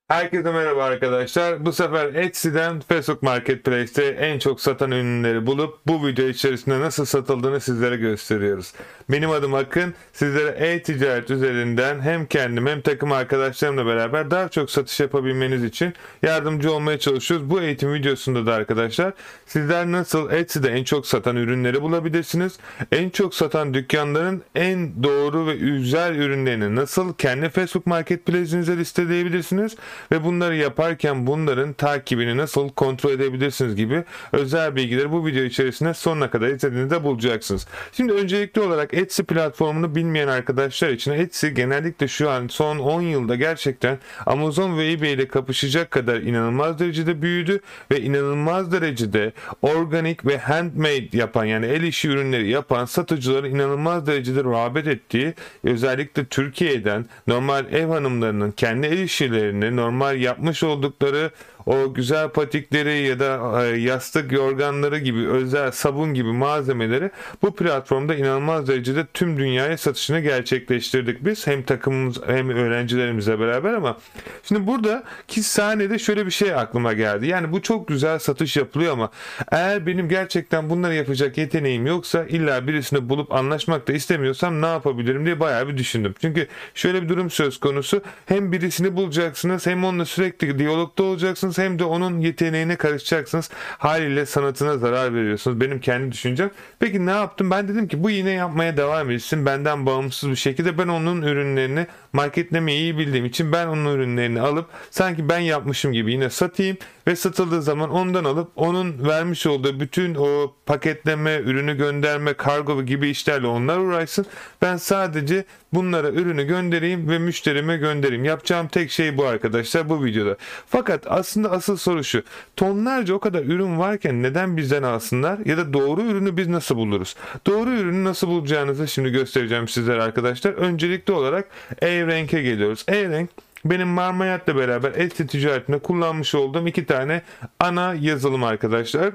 Herkese merhaba arkadaşlar. Bu sefer Etsy'den Facebook Marketplace'te en çok satan ürünleri bulup bu video içerisinde nasıl satıldığını sizlere gösteriyoruz. Benim adım Akın. Sizlere e-ticaret üzerinden hem kendim hem takım arkadaşlarımla beraber daha çok satış yapabilmeniz için yardımcı olmaya çalışıyoruz. Bu eğitim videosunda da arkadaşlar sizler nasıl Etsy'de en çok satan ürünleri bulabilirsiniz? En çok satan dükkanların en doğru ve güzel ürünlerini nasıl kendi Facebook Marketplace'inize listeleyebilirsiniz? Ve bunları yaparken bunların takibini nasıl kontrol edebilirsiniz gibi özel bilgileri bu video içerisinde sonuna kadar izlediğinizde bulacaksınız. Şimdi öncelikli olarak Etsy platformunu bilmeyen arkadaşlar için Etsy genellikle şu an son 10 yılda gerçekten Amazon ve eBay ile kapışacak kadar inanılmaz derecede büyüdü ve inanılmaz derecede organik ve handmade yapan yani el işi ürünleri yapan satıcıların inanılmaz derecede rağbet ettiği özellikle Türkiye'den normal ev hanımlarının kendi el işlerini normal yapmış oldukları o güzel patikleri ya da e, yastık yorganları gibi özel sabun gibi malzemeleri bu platformda inanılmaz derecede tüm dünyaya satışını gerçekleştirdik biz. Hem takımımız hem öğrencilerimizle beraber ama şimdi burada ki sahnede şöyle bir şey aklıma geldi. Yani bu çok güzel satış yapılıyor ama eğer benim gerçekten bunları yapacak yeteneğim yoksa illa birisini bulup anlaşmak da istemiyorsam ne yapabilirim diye bayağı bir düşündüm. Çünkü şöyle bir durum söz konusu. Hem birisini bulacaksınız hem onunla sürekli diyalogda olacaksınız yapacaksınız hem de onun yeteneğine karışacaksınız. Haliyle sanatına zarar veriyorsunuz. Benim kendi düşüncem. Peki ne yaptım? Ben dedim ki bu yine yapmaya devam etsin. Benden bağımsız bir şekilde ben onun ürünlerini marketlemeyi iyi bildiğim için ben onun ürünlerini alıp sanki ben yapmışım gibi yine satayım ve satıldığı zaman ondan alıp onun vermiş olduğu bütün o paketleme, ürünü gönderme, kargo gibi işlerle onlar uğraşsın. Ben sadece bunlara ürünü göndereyim ve müşterime göndereyim. Yapacağım tek şey bu arkadaşlar bu videoda. Fakat aslında asıl soru şu. Tonlarca o kadar ürün varken neden bizden alsınlar ya da doğru ürünü biz nasıl buluruz? Doğru ürünü nasıl bulacağınızı şimdi göstereceğim sizlere arkadaşlar. Öncelikli olarak E-Rank'e geliyoruz. E-Rank benim Marmayat'la beraber Etsy ticaretinde kullanmış olduğum iki tane ana yazılım arkadaşlar.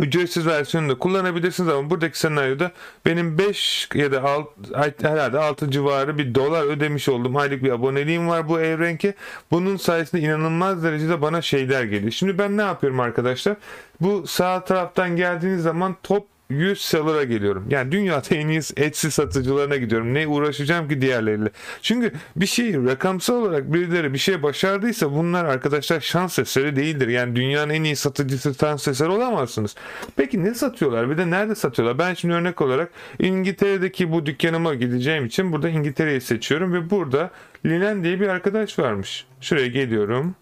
Ücretsiz versiyonunu da kullanabilirsiniz ama buradaki senaryoda benim 5 ya da 6, herhalde 6 civarı bir dolar ödemiş olduğum aylık bir aboneliğim var bu Evrenk'e. Bunun sayesinde inanılmaz derecede bana şeyler geliyor. Şimdi ben ne yapıyorum arkadaşlar? Bu sağ taraftan geldiğiniz zaman top 100 seller'a geliyorum. Yani dünyada en iyi Etsy satıcılarına gidiyorum. Ne uğraşacağım ki diğerleriyle. Çünkü bir şey rakamsal olarak birileri bir şey başardıysa bunlar arkadaşlar şans eseri değildir. Yani dünyanın en iyi satıcısı şans eseri olamazsınız. Peki ne satıyorlar? Bir de nerede satıyorlar? Ben şimdi örnek olarak İngiltere'deki bu dükkanıma gideceğim için burada İngiltere'yi seçiyorum ve burada Linen diye bir arkadaş varmış. Şuraya geliyorum.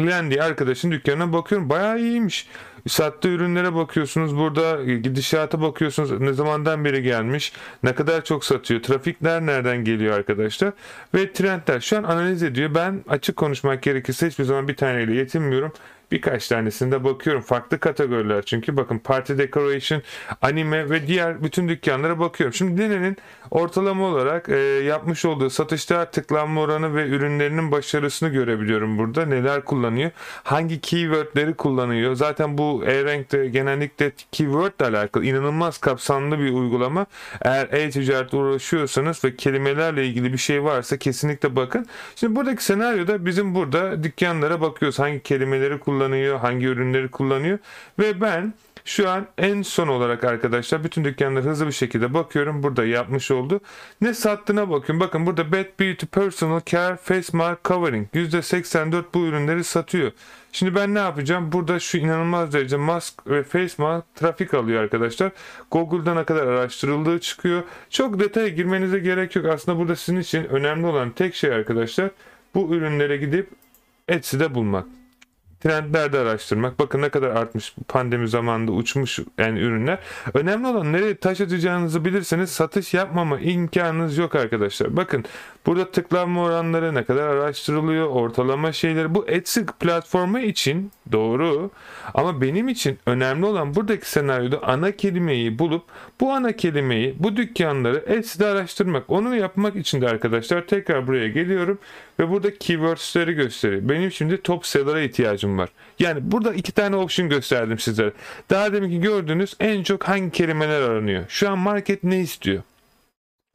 Linen diye arkadaşın dükkanına bakıyorum. Bayağı iyiymiş. Sattığı ürünlere bakıyorsunuz burada gidişata bakıyorsunuz. Ne zamandan beri gelmiş ne kadar çok satıyor trafikler nereden geliyor arkadaşlar ve trendler. Şu an analiz ediyor. Ben açık konuşmak gerekirse hiçbir zaman bir taneyle yetinmiyorum birkaç tanesinde bakıyorum. Farklı kategoriler çünkü bakın party decoration, anime ve diğer bütün dükkanlara bakıyorum. Şimdi Line'nin ortalama olarak e, yapmış olduğu satışta tıklanma oranı ve ürünlerinin başarısını görebiliyorum burada. Neler kullanıyor? Hangi keywordleri kullanıyor? Zaten bu e-renkte genellikle keyword alakalı inanılmaz kapsamlı bir uygulama. Eğer e-ticaretle uğraşıyorsanız ve kelimelerle ilgili bir şey varsa kesinlikle bakın. Şimdi buradaki senaryoda bizim burada dükkanlara bakıyoruz. Hangi kelimeleri kullanıyor? Kullanıyor, hangi ürünleri kullanıyor ve ben şu an en son olarak arkadaşlar bütün dükkanları hızlı bir şekilde bakıyorum. Burada yapmış oldu. Ne sattığına bakın. Bakın burada Bad Beauty Personal Care Face Mask Covering %84 bu ürünleri satıyor. Şimdi ben ne yapacağım? Burada şu inanılmaz derece mask ve face mask trafik alıyor arkadaşlar. Google'da ne kadar araştırıldığı çıkıyor. Çok detaya girmenize gerek yok. Aslında burada sizin için önemli olan tek şey arkadaşlar bu ürünlere gidip Etsy'de bulmak trendlerde araştırmak. Bakın ne kadar artmış pandemi zamanında uçmuş yani ürünler. Önemli olan nereye taş atacağınızı bilirseniz satış yapmama imkanınız yok arkadaşlar. Bakın burada tıklanma oranları ne kadar araştırılıyor, ortalama şeyleri. Bu Etsy platformu için doğru ama benim için önemli olan buradaki senaryoda ana kelimeyi bulup bu ana kelimeyi bu dükkanları Etsy'de araştırmak. Onu yapmak için de arkadaşlar tekrar buraya geliyorum ve burada keywords'leri gösteriyor. Benim şimdi top seller'a ihtiyacım var. Yani burada iki tane option gösterdim sizlere. Daha deminki gördüğünüz en çok hangi kelimeler aranıyor. Şu an market ne istiyor?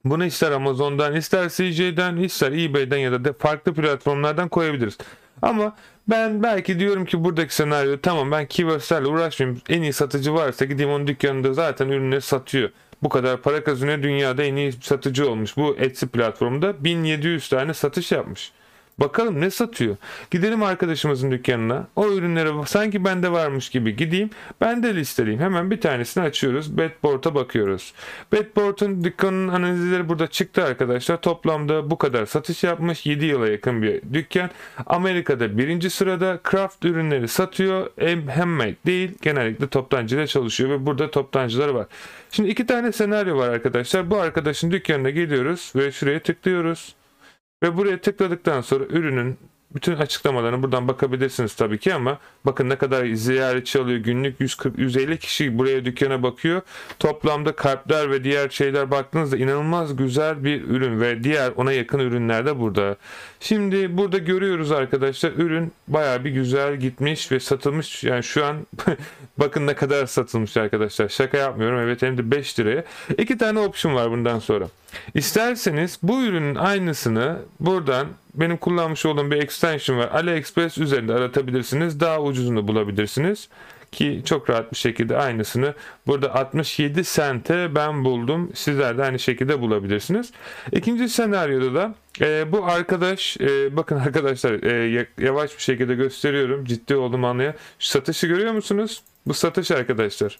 Bunu ister Amazon'dan, ister CJ'den, ister eBay'den ya da farklı platformlardan koyabiliriz. Ama ben belki diyorum ki buradaki senaryo tamam ben keywordslerle uğraşmayayım. En iyi satıcı varsa gideyim onun dükkanında zaten ürünleri satıyor. Bu kadar para kazanıyor dünyada en iyi satıcı olmuş. Bu Etsy platformunda 1700 tane satış yapmış. Bakalım ne satıyor? Gidelim arkadaşımızın dükkanına. O ürünlere sanki bende varmış gibi gideyim. Ben de listeleyeyim. Hemen bir tanesini açıyoruz. Bedboard'a bakıyoruz. Bedboard'un dükkanının analizleri burada çıktı arkadaşlar. Toplamda bu kadar satış yapmış. 7 yıla yakın bir dükkan. Amerika'da birinci sırada craft ürünleri satıyor. Handmade değil. Genellikle toptancıyla çalışıyor ve burada toptancıları var. Şimdi iki tane senaryo var arkadaşlar. Bu arkadaşın dükkanına geliyoruz ve şuraya tıklıyoruz. Ve buraya tıkladıktan sonra ürünün bütün açıklamalarını buradan bakabilirsiniz tabii ki ama bakın ne kadar ziyaretçi alıyor günlük 140-150 kişi buraya dükkana bakıyor. Toplamda kalpler ve diğer şeyler baktığınızda inanılmaz güzel bir ürün ve diğer ona yakın ürünler de burada. Şimdi burada görüyoruz arkadaşlar ürün baya bir güzel gitmiş ve satılmış. Yani şu an bakın ne kadar satılmış arkadaşlar. Şaka yapmıyorum. Evet hem de 5 liraya. İki tane option var bundan sonra. İsterseniz bu ürünün aynısını buradan benim kullanmış olduğum bir extension var. AliExpress üzerinde aratabilirsiniz. Daha ucuzunu bulabilirsiniz. Ki çok rahat bir şekilde aynısını burada 67 sente ben buldum. Sizler de aynı şekilde bulabilirsiniz. İkinci senaryoda da e, bu arkadaş e, bakın arkadaşlar e, yavaş bir şekilde gösteriyorum. Ciddi olduğumu anlaya. Şu satışı görüyor musunuz? Bu satış arkadaşlar.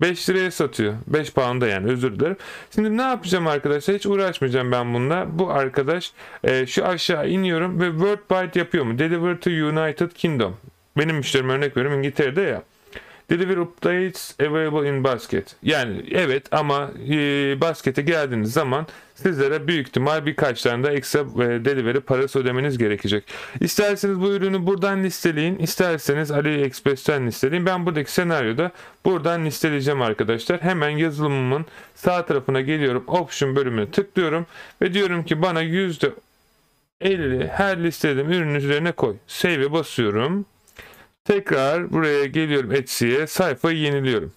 5 liraya satıyor. 5 pound'a yani özür dilerim. Şimdi ne yapacağım arkadaşlar? Hiç uğraşmayacağım ben bununla. Bu arkadaş e, şu aşağı iniyorum ve word byte yapıyor mu? Deliver to United Kingdom. Benim müşterim örnek veriyorum İngiltere'de ya. Deliver updates available in basket. Yani evet ama e, baskete geldiğiniz zaman sizlere büyük ihtimal birkaç tane de ekstra e, delivery parası ödemeniz gerekecek. İsterseniz bu ürünü buradan listeleyin. isterseniz AliExpress'ten listeleyin. Ben buradaki senaryoda buradan listeleyeceğim arkadaşlar. Hemen yazılımımın sağ tarafına geliyorum. Option bölümüne tıklıyorum ve diyorum ki bana %50 her listeledim ürünün üzerine koy. Save'e basıyorum. Tekrar buraya geliyorum Etsy'ye sayfayı yeniliyorum.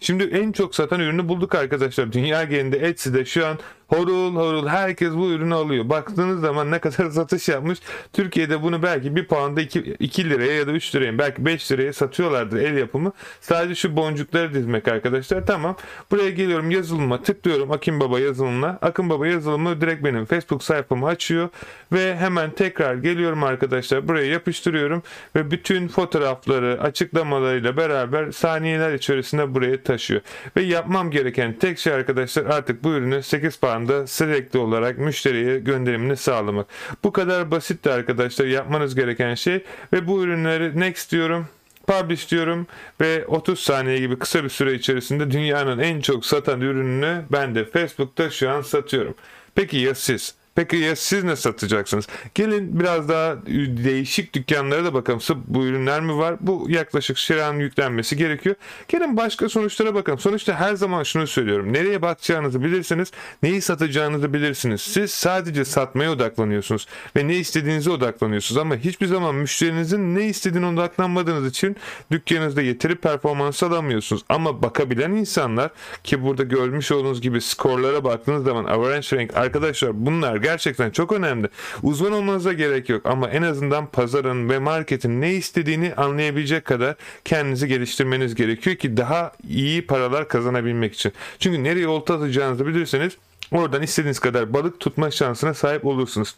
Şimdi en çok satan ürünü bulduk arkadaşlar. Dünya genelinde Etsy'de şu an Horul horul herkes bu ürünü alıyor. Baktığınız zaman ne kadar satış yapmış. Türkiye'de bunu belki bir puanda 2, 2 liraya ya da 3 liraya belki 5 liraya satıyorlardır el yapımı. Sadece şu boncukları dizmek arkadaşlar. Tamam. Buraya geliyorum yazılıma tıklıyorum Akın Baba yazılımına. Akın Baba yazılımı direkt benim Facebook sayfamı açıyor. Ve hemen tekrar geliyorum arkadaşlar. Buraya yapıştırıyorum. Ve bütün fotoğrafları açıklamalarıyla beraber saniyeler içerisinde buraya taşıyor. Ve yapmam gereken tek şey arkadaşlar artık bu ürünü 8 pound anda sürekli olarak müşteriye gönderimini sağlamak. Bu kadar basitti arkadaşlar yapmanız gereken şey ve bu ürünleri next diyorum publish diyorum ve 30 saniye gibi kısa bir süre içerisinde dünyanın en çok satan ürününü ben de Facebook'ta şu an satıyorum. Peki ya siz? Peki ya siz ne satacaksınız? Gelin biraz daha değişik dükkanlara da bakalım. Sırf bu ürünler mi var? Bu yaklaşık şiran yüklenmesi gerekiyor. Gelin başka sonuçlara bakalım. Sonuçta her zaman şunu söylüyorum. Nereye bakacağınızı bilirsiniz. Neyi satacağınızı bilirsiniz. Siz sadece satmaya odaklanıyorsunuz. Ve ne istediğinize odaklanıyorsunuz. Ama hiçbir zaman müşterinizin ne istediğine odaklanmadığınız için dükkanınızda yeteri performans alamıyorsunuz. Ama bakabilen insanlar ki burada görmüş olduğunuz gibi skorlara baktığınız zaman average rank arkadaşlar bunlar gerçekten çok önemli. Uzman olmanıza gerek yok ama en azından pazarın ve marketin ne istediğini anlayabilecek kadar kendinizi geliştirmeniz gerekiyor ki daha iyi paralar kazanabilmek için. Çünkü nereye olta atacağınızı bilirseniz oradan istediğiniz kadar balık tutma şansına sahip olursunuz.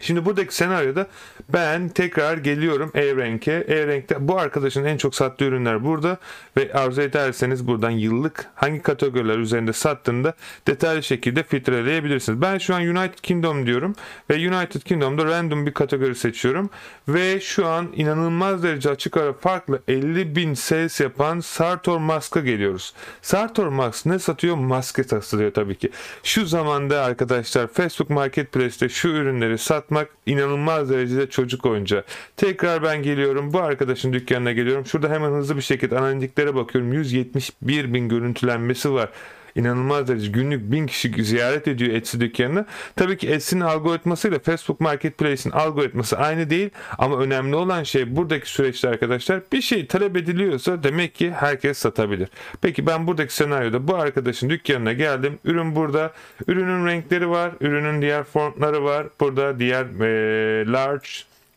Şimdi buradaki senaryoda ben tekrar geliyorum E-Rank'e. E-Rank'te bu arkadaşın en çok sattığı ürünler burada ve arzu ederseniz buradan yıllık hangi kategoriler üzerinde sattığında detaylı şekilde filtreleyebilirsiniz. Ben şu an United Kingdom diyorum ve United Kingdom'da random bir kategori seçiyorum ve şu an inanılmaz derece açık ara farklı 50 bin sales yapan Sartor Mask'a geliyoruz. Sartor Mask ne satıyor? Maske satıyor tabii ki. Şu zamanda arkadaşlar Facebook Marketplace'te şu ürünleri sat satmak inanılmaz derecede çocuk oyuncağı. Tekrar ben geliyorum. Bu arkadaşın dükkanına geliyorum. Şurada hemen hızlı bir şekilde analitiklere bakıyorum. 171 bin görüntülenmesi var inanılmaz derece günlük bin kişi ziyaret ediyor Etsy dükkanını. Tabii ki Etsy'nin algoritmasıyla Facebook Marketplace'in algoritması aynı değil ama önemli olan şey buradaki süreçte arkadaşlar bir şey talep ediliyorsa demek ki herkes satabilir. Peki ben buradaki senaryoda bu arkadaşın dükkanına geldim. Ürün burada. Ürünün renkleri var. Ürünün diğer fontları var. Burada diğer e, large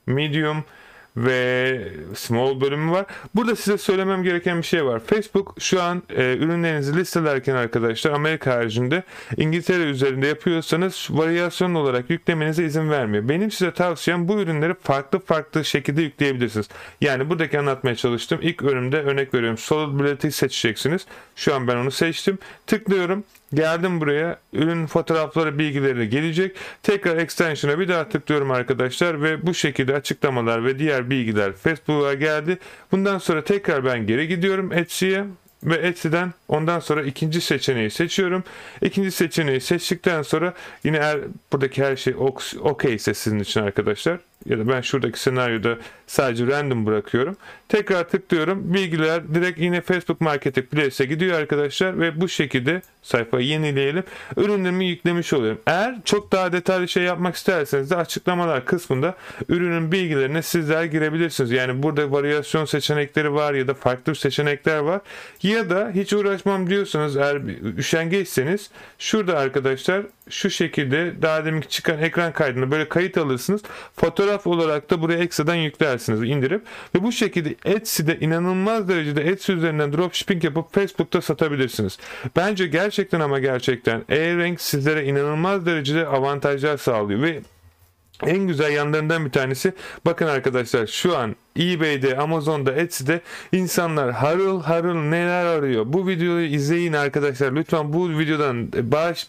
medium, ve small bölümü var. Burada size söylemem gereken bir şey var. Facebook şu an e, ürünlerinizi listelerken arkadaşlar Amerika haricinde İngiltere üzerinde yapıyorsanız varyasyon olarak yüklemenize izin vermiyor. Benim size tavsiyem bu ürünleri farklı farklı şekilde yükleyebilirsiniz. Yani buradaki anlatmaya çalıştım. İlk bölümde örnek veriyorum. Solid seçeceksiniz. Şu an ben onu seçtim. Tıklıyorum. Geldim buraya. Ürün fotoğrafları bilgileri gelecek. Tekrar extension'a bir daha tıklıyorum arkadaşlar ve bu şekilde açıklamalar ve diğer bilgiler Facebook'a geldi. Bundan sonra tekrar ben geri gidiyorum Etsy'ye ve Etsy'den ondan sonra ikinci seçeneği seçiyorum. İkinci seçeneği seçtikten sonra yine eğer buradaki her şey okey ise sizin için arkadaşlar ya da ben şuradaki senaryoda sadece random bırakıyorum. Tekrar tıklıyorum. Bilgiler direkt yine Facebook Marketplace'e gidiyor arkadaşlar ve bu şekilde sayfayı yenileyelim. Ürünlerimi yüklemiş oluyorum. Eğer çok daha detaylı şey yapmak isterseniz de açıklamalar kısmında ürünün bilgilerine sizler girebilirsiniz. Yani burada varyasyon seçenekleri var ya da farklı seçenekler var. Ya da hiç uğraşmam diyorsanız eğer üşengeçseniz şurada arkadaşlar şu şekilde daha demin çıkan ekran kaydını böyle kayıt alırsınız. Fotoğraf olarak da buraya ekstradan yüklersiniz indirip ve bu şekilde Etsy'de inanılmaz derecede Etsy üzerinden dropshipping yapıp Facebook'ta satabilirsiniz. Bence gerçekten ama gerçekten e-renk sizlere inanılmaz derecede avantajlar sağlıyor ve en güzel yanlarından bir tanesi bakın arkadaşlar şu an eBay'de, Amazon'da, Etsy'de insanlar harıl harıl neler arıyor. Bu videoyu izleyin arkadaşlar. Lütfen bu videodan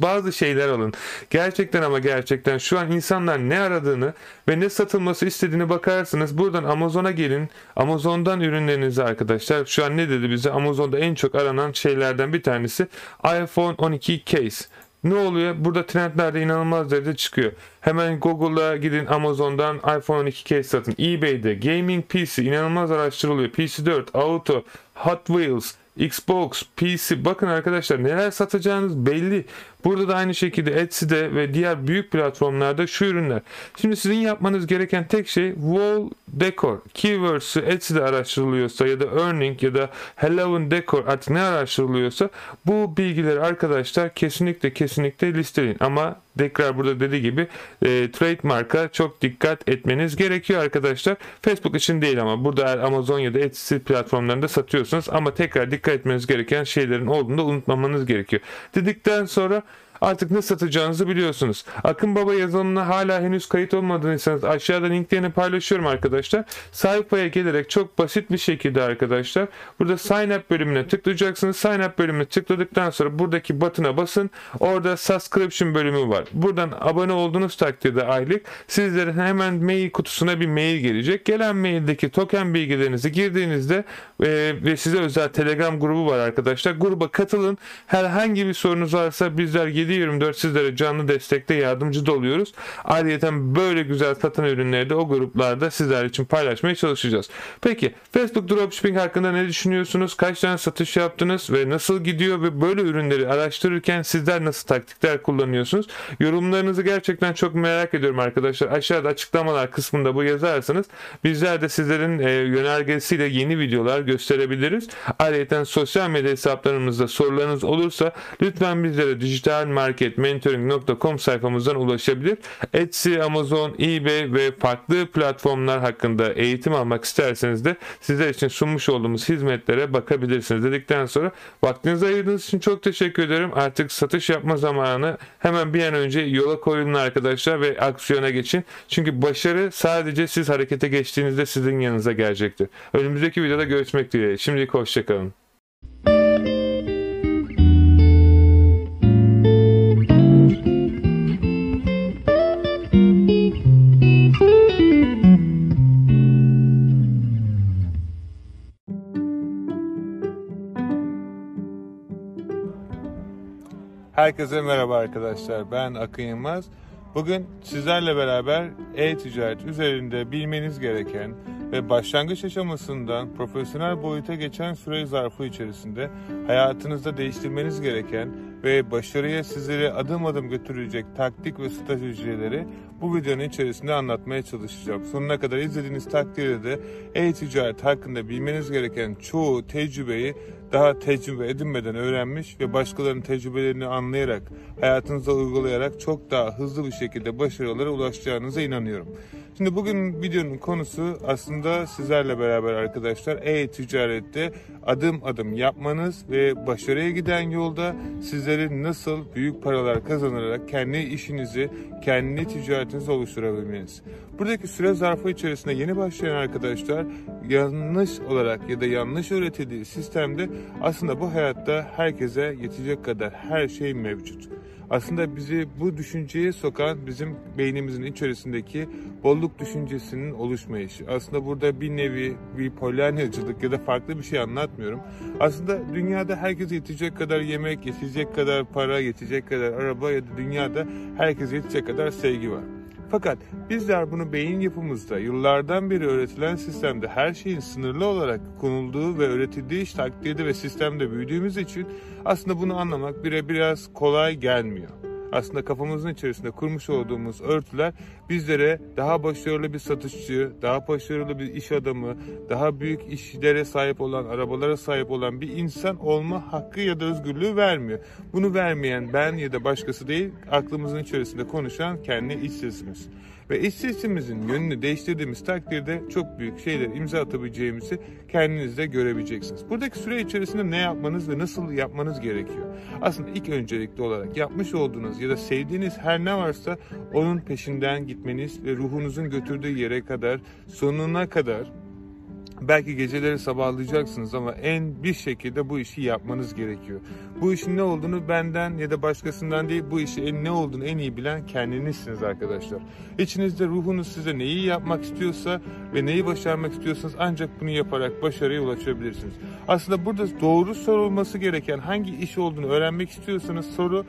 bazı şeyler alın. Gerçekten ama gerçekten şu an insanlar ne aradığını ve ne satılması istediğini bakarsınız. Buradan Amazon'a gelin. Amazon'dan ürünlerinizi arkadaşlar. Şu an ne dedi bize? Amazon'da en çok aranan şeylerden bir tanesi iPhone 12 case. Ne oluyor? Burada trendlerde inanılmaz derecede çıkıyor. Hemen Google'a gidin Amazon'dan iPhone 12 case satın. eBay'de gaming PC inanılmaz araştırılıyor. PC4, Auto, Hot Wheels, Xbox, PC bakın arkadaşlar neler satacağınız belli. Burada da aynı şekilde Etsy'de ve diğer büyük platformlarda şu ürünler. Şimdi sizin yapmanız gereken tek şey wall decor. Keywords'ü Etsy'de araştırılıyorsa ya da earning ya da Hello decor artık ne araştırılıyorsa bu bilgileri arkadaşlar kesinlikle kesinlikle listeleyin. Ama tekrar burada dediği gibi e, trademark'a çok dikkat etmeniz gerekiyor arkadaşlar. Facebook için değil ama burada eğer Amazon ya da Etsy platformlarında satıyorsunuz ama tekrar dikkat etmeniz gereken şeylerin olduğunu da unutmamanız gerekiyor. Dedikten sonra Artık ne satacağınızı biliyorsunuz. Akın Baba yazılımına hala henüz kayıt olmadıysanız aşağıda linklerini paylaşıyorum arkadaşlar. Sayfaya gelerek çok basit bir şekilde arkadaşlar burada sign up bölümüne tıklayacaksınız. Sign up bölümüne tıkladıktan sonra buradaki butona basın. Orada subscription bölümü var. Buradan abone olduğunuz takdirde aylık sizlere hemen mail kutusuna bir mail gelecek. Gelen maildeki token bilgilerinizi girdiğinizde e, ve size özel telegram grubu var arkadaşlar. Gruba katılın. Herhangi bir sorunuz varsa bizler 7-24 sizlere canlı destekte yardımcı da oluyoruz. Ayrıca böyle güzel satın ürünleri de o gruplarda sizler için paylaşmaya çalışacağız. Peki Facebook Dropshipping hakkında ne düşünüyorsunuz? Kaç tane satış yaptınız ve nasıl gidiyor ve böyle ürünleri araştırırken sizler nasıl taktikler kullanıyorsunuz? Yorumlarınızı gerçekten çok merak ediyorum arkadaşlar. Aşağıda açıklamalar kısmında bu yazarsanız bizler de sizlerin e, yönergesiyle yeni videolar gösterebiliriz. Ayrıca sosyal medya hesaplarımızda sorularınız olursa lütfen bizlere dijital marketmentoring.com sayfamızdan ulaşabilir. Etsy, Amazon, eBay ve farklı platformlar hakkında eğitim almak isterseniz de sizler için sunmuş olduğumuz hizmetlere bakabilirsiniz dedikten sonra vaktinizi ayırdığınız için çok teşekkür ederim. Artık satış yapma zamanı hemen bir an önce yola koyulun arkadaşlar ve aksiyona geçin. Çünkü başarı sadece siz harekete geçtiğinizde sizin yanınıza gelecektir. Önümüzdeki videoda görüşmek dileğiyle. Şimdilik hoşçakalın. Herkese merhaba arkadaşlar. Ben Akın Yılmaz. Bugün sizlerle beraber e-ticaret üzerinde bilmeniz gereken ve başlangıç aşamasından profesyonel boyuta geçen süre zarfı içerisinde hayatınızda değiştirmeniz gereken ve başarıya sizleri adım adım götürecek taktik ve stratejileri bu videonun içerisinde anlatmaya çalışacağım. Sonuna kadar izlediğiniz takdirde de e-ticaret hakkında bilmeniz gereken çoğu tecrübeyi daha tecrübe edinmeden öğrenmiş ve başkalarının tecrübelerini anlayarak, hayatınıza uygulayarak çok daha hızlı bir şekilde başarılara ulaşacağınıza inanıyorum. Şimdi bugün videonun konusu aslında sizlerle beraber arkadaşlar e-ticarette adım adım yapmanız ve başarıya giden yolda sizleri nasıl büyük paralar kazanarak kendi işinizi, kendi ticaretinizi oluşturabilmeniz. Buradaki süre zarfı içerisinde yeni başlayan arkadaşlar yanlış olarak ya da yanlış öğretildiği sistemde aslında bu hayatta herkese yetecek kadar her şey mevcut aslında bizi bu düşünceye sokan bizim beynimizin içerisindeki bolluk düşüncesinin oluşmayışı. Aslında burada bir nevi bir polyanyacılık ya da farklı bir şey anlatmıyorum. Aslında dünyada herkese yetecek kadar yemek, yetecek kadar para, yetecek kadar araba ya da dünyada herkese yetecek kadar sevgi var. Fakat bizler bunu beyin yapımızda yıllardan beri öğretilen sistemde her şeyin sınırlı olarak konulduğu ve öğretildiği takdirde ve sistemde büyüdüğümüz için aslında bunu anlamak bire biraz kolay gelmiyor aslında kafamızın içerisinde kurmuş olduğumuz örtüler bizlere daha başarılı bir satışçı, daha başarılı bir iş adamı, daha büyük işlere sahip olan, arabalara sahip olan bir insan olma hakkı ya da özgürlüğü vermiyor. Bunu vermeyen ben ya da başkası değil, aklımızın içerisinde konuşan kendi iç sesimiz. Ve iç sesimizin yönünü değiştirdiğimiz takdirde çok büyük şeyler imza atabileceğimizi kendiniz de görebileceksiniz. Buradaki süre içerisinde ne yapmanız ve nasıl yapmanız gerekiyor? Aslında ilk öncelikli olarak yapmış olduğunuz ya da sevdiğiniz her ne varsa onun peşinden gitmeniz ve ruhunuzun götürdüğü yere kadar sonuna kadar Belki geceleri sabahlayacaksınız ama en bir şekilde bu işi yapmanız gerekiyor. Bu işin ne olduğunu benden ya da başkasından değil bu işi ne olduğunu en iyi bilen kendinizsiniz arkadaşlar. İçinizde ruhunuz size neyi yapmak istiyorsa ve neyi başarmak istiyorsanız ancak bunu yaparak başarıya ulaşabilirsiniz. Aslında burada doğru sorulması gereken hangi iş olduğunu öğrenmek istiyorsanız soru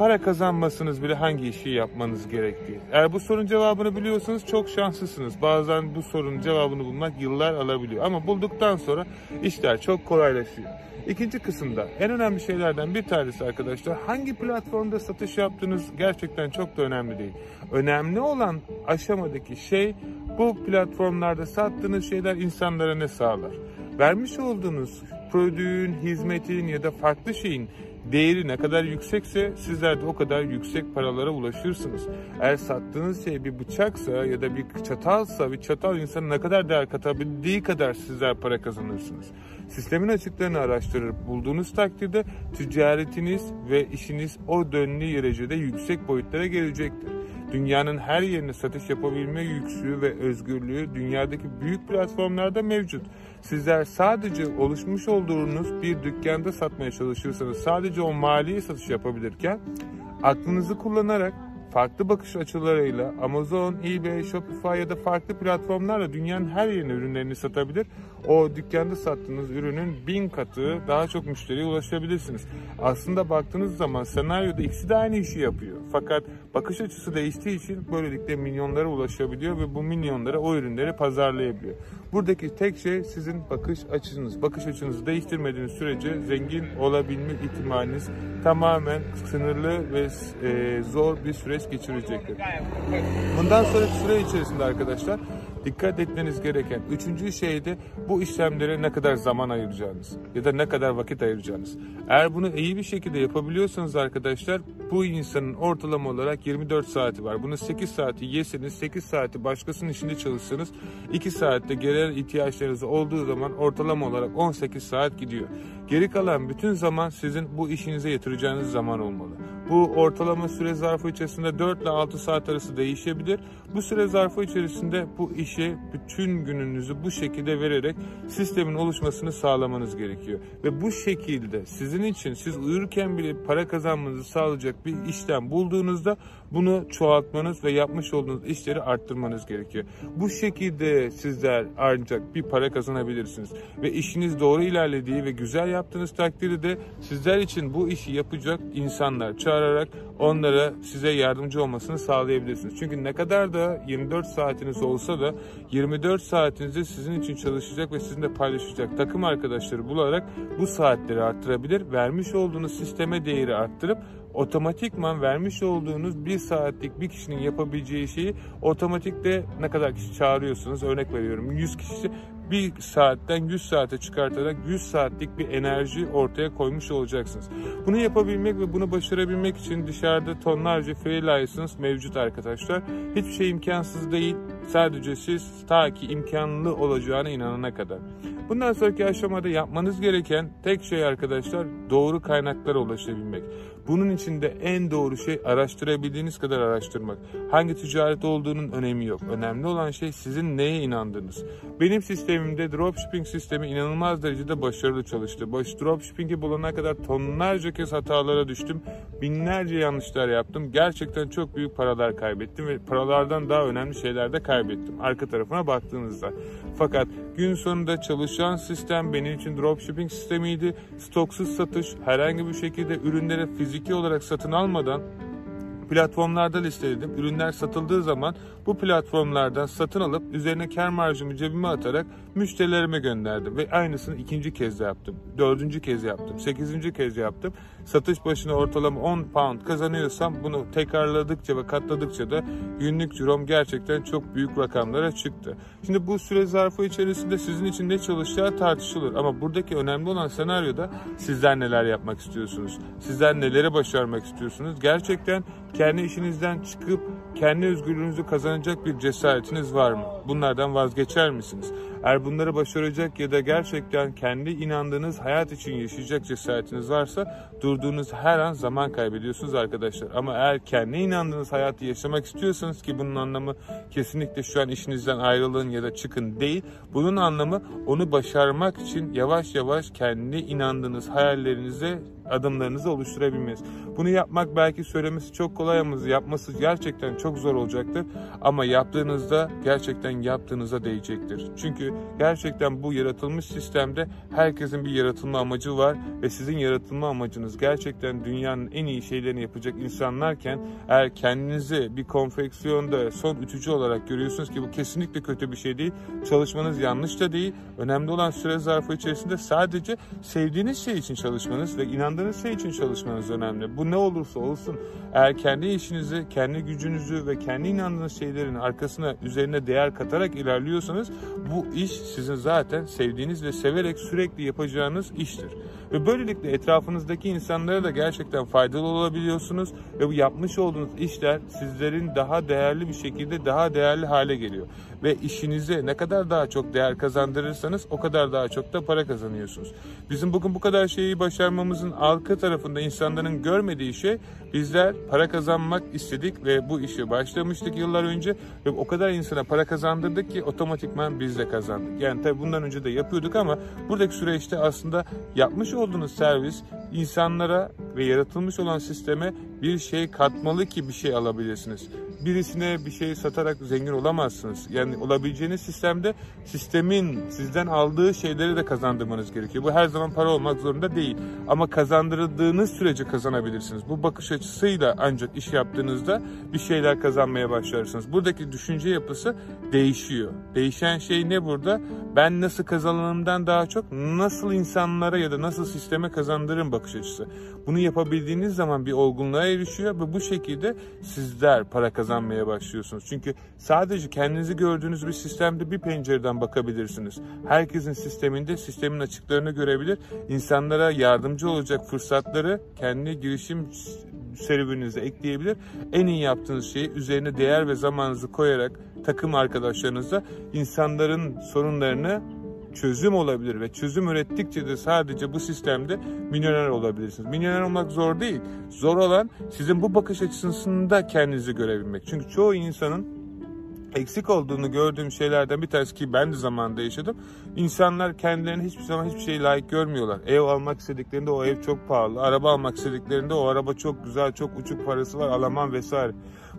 para kazanmasınız bile hangi işi yapmanız gerektiği. Eğer bu sorunun cevabını biliyorsanız çok şanslısınız. Bazen bu sorunun cevabını bulmak yıllar alabiliyor. Ama bulduktan sonra işler çok kolaylaşıyor. İkinci kısımda en önemli şeylerden bir tanesi arkadaşlar hangi platformda satış yaptığınız gerçekten çok da önemli değil. Önemli olan aşamadaki şey bu platformlarda sattığınız şeyler insanlara ne sağlar? Vermiş olduğunuz prodüğün, hizmetin ya da farklı şeyin değeri ne kadar yüksekse sizler de o kadar yüksek paralara ulaşırsınız. Eğer sattığınız şey bir bıçaksa ya da bir çatalsa bir çatal insana ne kadar değer katabildiği kadar sizler para kazanırsınız. Sistemin açıklarını araştırıp bulduğunuz takdirde ticaretiniz ve işiniz o dönlü derecede yüksek boyutlara gelecektir. Dünyanın her yerine satış yapabilme yüksü ve özgürlüğü dünyadaki büyük platformlarda mevcut. Sizler sadece oluşmuş olduğunuz bir dükkanda satmaya çalışırsanız sadece o mali satış yapabilirken aklınızı kullanarak farklı bakış açılarıyla Amazon, eBay, Shopify ya da farklı platformlarla dünyanın her yerine ürünlerini satabilir. O dükkanda sattığınız ürünün bin katı daha çok müşteriye ulaşabilirsiniz. Aslında baktığınız zaman senaryoda ikisi de aynı işi yapıyor. Fakat bakış açısı değiştiği için böylelikle milyonlara ulaşabiliyor ve bu milyonlara o ürünleri pazarlayabiliyor. Buradaki tek şey sizin bakış açınız. Bakış açınızı değiştirmediğiniz sürece zengin olabilme ihtimaliniz tamamen sınırlı ve e, zor bir süreç geçirecektir. Bundan sonraki süre içerisinde arkadaşlar dikkat etmeniz gereken üçüncü şey de bu işlemlere ne kadar zaman ayıracağınız ya da ne kadar vakit ayıracağınız. Eğer bunu iyi bir şekilde yapabiliyorsanız arkadaşlar bu insanın ortalama olarak 24 saati var. Bunu 8 saati yeseniz 8 saati başkasının işinde çalışsanız 2 saatte gelen ihtiyaçlarınız olduğu zaman ortalama olarak 18 saat gidiyor. Geri kalan bütün zaman sizin bu işinize yatıracağınız zaman olmalı. Bu ortalama süre zarfı içerisinde 4 ile 6 saat arası değişebilir. Bu süre zarfı içerisinde bu işe bütün gününüzü bu şekilde vererek sistemin oluşmasını sağlamanız gerekiyor. Ve bu şekilde sizin için siz uyurken bile para kazanmanızı sağlayacak bir işlem bulduğunuzda bunu çoğaltmanız ve yapmış olduğunuz işleri arttırmanız gerekiyor. Bu şekilde sizler ancak bir para kazanabilirsiniz. Ve işiniz doğru ilerlediği ve güzel yaptığınız takdirde de sizler için bu işi yapacak insanlar çağırarak onlara size yardımcı olmasını sağlayabilirsiniz. Çünkü ne kadar da 24 saatiniz olsa da 24 saatinizde sizin için çalışacak ve sizinle paylaşacak takım arkadaşları bularak bu saatleri arttırabilir. Vermiş olduğunuz sisteme değeri arttırıp otomatikman vermiş olduğunuz bir saatlik bir kişinin yapabileceği şeyi otomatikte ne kadar kişi çağırıyorsunuz örnek veriyorum 100 kişi bir saatten 100 saate çıkartarak 100 saatlik bir enerji ortaya koymuş olacaksınız. Bunu yapabilmek ve bunu başarabilmek için dışarıda tonlarca free mevcut arkadaşlar. Hiçbir şey imkansız değil. Sadece siz ta ki imkanlı olacağına inanana kadar. Bundan sonraki aşamada yapmanız gereken tek şey arkadaşlar doğru kaynaklara ulaşabilmek. Bunun için de en doğru şey araştırabildiğiniz kadar araştırmak. Hangi ticaret olduğunun önemi yok. Önemli olan şey sizin neye inandığınız. Benim sistemimde dropshipping sistemi inanılmaz derecede başarılı çalıştı. Baş dropshipping'i bulana kadar tonlarca kez hatalara düştüm. Binlerce yanlışlar yaptım. Gerçekten çok büyük paralar kaybettim ve paralardan daha önemli şeyler de kaybettim. Arka tarafına baktığınızda. Fakat gün sonunda çalışan sistem benim için dropshipping sistemiydi. Stoksuz satış, herhangi bir şekilde ürünlere fiziki olarak satın almadan platformlarda listeledim. Ürünler satıldığı zaman bu platformlardan satın alıp üzerine kar marjımı cebime atarak müşterilerime gönderdim. Ve aynısını ikinci kez de yaptım. Dördüncü kez yaptım. Sekizinci kez yaptım. Satış başına ortalama 10 pound kazanıyorsam bunu tekrarladıkça ve katladıkça da günlük cirom gerçekten çok büyük rakamlara çıktı. Şimdi bu süre zarfı içerisinde sizin için ne çalışacağı tartışılır. Ama buradaki önemli olan senaryoda sizler neler yapmak istiyorsunuz? Sizler neleri başarmak istiyorsunuz? Gerçekten kendi işinizden çıkıp kendi özgürlüğünüzü kazanacak bir cesaretiniz var mı? Bunlardan vazgeçer misiniz? Eğer bunları başaracak ya da gerçekten kendi inandığınız hayat için yaşayacak cesaretiniz varsa durduğunuz her an zaman kaybediyorsunuz arkadaşlar. Ama eğer kendi inandığınız hayatı yaşamak istiyorsanız ki bunun anlamı kesinlikle şu an işinizden ayrılın ya da çıkın değil. Bunun anlamı onu başarmak için yavaş yavaş kendi inandığınız hayallerinize adımlarınızı oluşturabilmeniz. Bunu yapmak belki söylemesi çok kolay ama yapması gerçekten çok zor olacaktır. Ama yaptığınızda gerçekten yaptığınıza değecektir. Çünkü gerçekten bu yaratılmış sistemde herkesin bir yaratılma amacı var ve sizin yaratılma amacınız gerçekten dünyanın en iyi şeylerini yapacak insanlarken eğer kendinizi bir konfeksiyonda son ütücü olarak görüyorsunuz ki bu kesinlikle kötü bir şey değil. Çalışmanız yanlış da değil. Önemli olan süre zarfı içerisinde sadece sevdiğiniz şey için çalışmanız ve inandığınız şey için çalışmanız önemli. Bu ne olursa olsun eğer kendi işinizi, kendi gücünüzü ve kendi inandığınız şeylerin arkasına üzerine değer katarak ilerliyorsanız bu iş sizin zaten sevdiğiniz ve severek sürekli yapacağınız iştir. Ve böylelikle etrafınızdaki insanlara da gerçekten faydalı olabiliyorsunuz ve bu yapmış olduğunuz işler sizlerin daha değerli bir şekilde daha değerli hale geliyor. Ve işinize ne kadar daha çok değer kazandırırsanız o kadar daha çok da para kazanıyorsunuz. Bizim bugün bu kadar şeyi başarmamızın arka tarafında insanların görmediği şey bizler para kazanmak istedik ve bu işe başlamıştık yıllar önce ve o kadar insana para kazandırdık ki otomatikman biz de kazandık. Yani tabi bundan önce de yapıyorduk ama buradaki süreçte aslında yapmış olduğunuz servis insanlara ve yaratılmış olan sisteme bir şey katmalı ki bir şey alabilirsiniz. Birisine bir şey satarak zengin olamazsınız. Yani olabileceğiniz sistemde sistemin sizden aldığı şeyleri de kazandırmanız gerekiyor. Bu her zaman para olmak zorunda değil. Ama kazandırdığınız sürece kazanabilirsiniz. Bu bakış açısıyla ancak iş yaptığınızda bir şeyler kazanmaya başlarsınız. Buradaki düşünce yapısı değişiyor. Değişen şey ne burada? Ben nasıl kazanımdan daha çok nasıl insanlara ya da nasıl sisteme kazandırırım bakış açısı. Bunu yapabildiğiniz zaman bir olgunluğa erişiyor ve bu şekilde sizler para kazanmaya başlıyorsunuz. Çünkü sadece kendinizi gördüğünüz bir sistemde bir pencereden bakabilirsiniz. Herkesin sisteminde sistemin açıklarını görebilir. İnsanlara yardımcı olacak fırsatları kendi girişim serüveninize ekleyebilir. En iyi yaptığınız şeyi üzerine değer ve zamanınızı koyarak takım arkadaşlarınızla insanların sorunlarını çözüm olabilir ve çözüm ürettikçe de sadece bu sistemde milyoner olabilirsiniz. Milyoner olmak zor değil. Zor olan sizin bu bakış açısında kendinizi görebilmek. Çünkü çoğu insanın eksik olduğunu gördüğüm şeylerden bir tanesi ki ben de zamanında yaşadım. İnsanlar kendilerini hiçbir zaman hiçbir şey layık görmüyorlar. Ev almak istediklerinde o ev çok pahalı. Araba almak istediklerinde o araba çok güzel, çok uçuk parası var, alamam vesaire.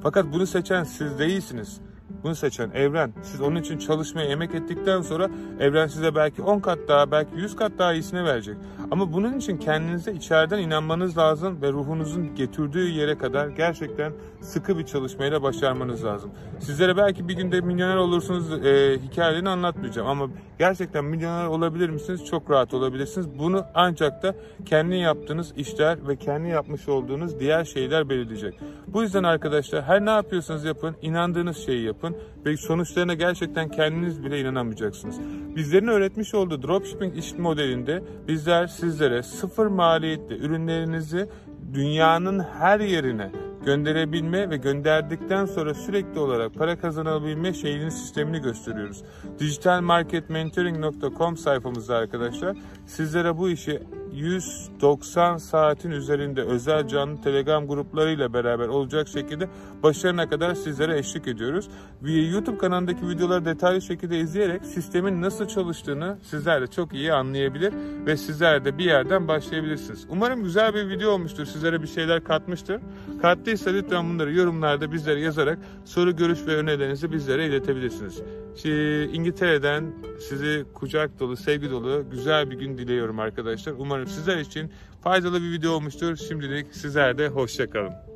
Fakat bunu seçen siz değilsiniz. Bunu seçen evren. Siz onun için çalışmaya emek ettikten sonra evren size belki 10 kat daha, belki 100 kat daha iyisini verecek. Ama bunun için kendinize içeriden inanmanız lazım ve ruhunuzun getirdiği yere kadar gerçekten sıkı bir çalışmayla başarmanız lazım. Sizlere belki bir günde milyoner olursunuz e, hikayelerini anlatmayacağım ama gerçekten milyoner olabilir misiniz? Çok rahat olabilirsiniz. Bunu ancak da kendi yaptığınız işler ve kendi yapmış olduğunuz diğer şeyler belirleyecek. Bu yüzden arkadaşlar her ne yapıyorsanız yapın, inandığınız şeyi yapın. Yapın ve sonuçlarına gerçekten kendiniz bile inanamayacaksınız. Bizlerin öğretmiş olduğu dropshipping iş modelinde bizler sizlere sıfır maliyetli ürünlerinizi dünyanın her yerine gönderebilme ve gönderdikten sonra sürekli olarak para kazanabilme şeyinin sistemini gösteriyoruz. digitalmarketmentoring.com sayfamızda arkadaşlar sizlere bu işi 190 saatin üzerinde özel canlı telegram gruplarıyla beraber olacak şekilde başarına kadar sizlere eşlik ediyoruz. YouTube kanalındaki videoları detaylı şekilde izleyerek sistemin nasıl çalıştığını sizler de çok iyi anlayabilir ve sizler de bir yerden başlayabilirsiniz. Umarım güzel bir video olmuştur. Sizlere bir şeyler katmıştır. Kattıysa lütfen bunları yorumlarda bizlere yazarak soru, görüş ve önerilerinizi bizlere iletebilirsiniz. Şimdi İngiltere'den sizi kucak dolu, sevgi dolu güzel bir gün diliyorum arkadaşlar. Umarım sizler için faydalı bir video olmuştur. Şimdilik sizler de hoşçakalın.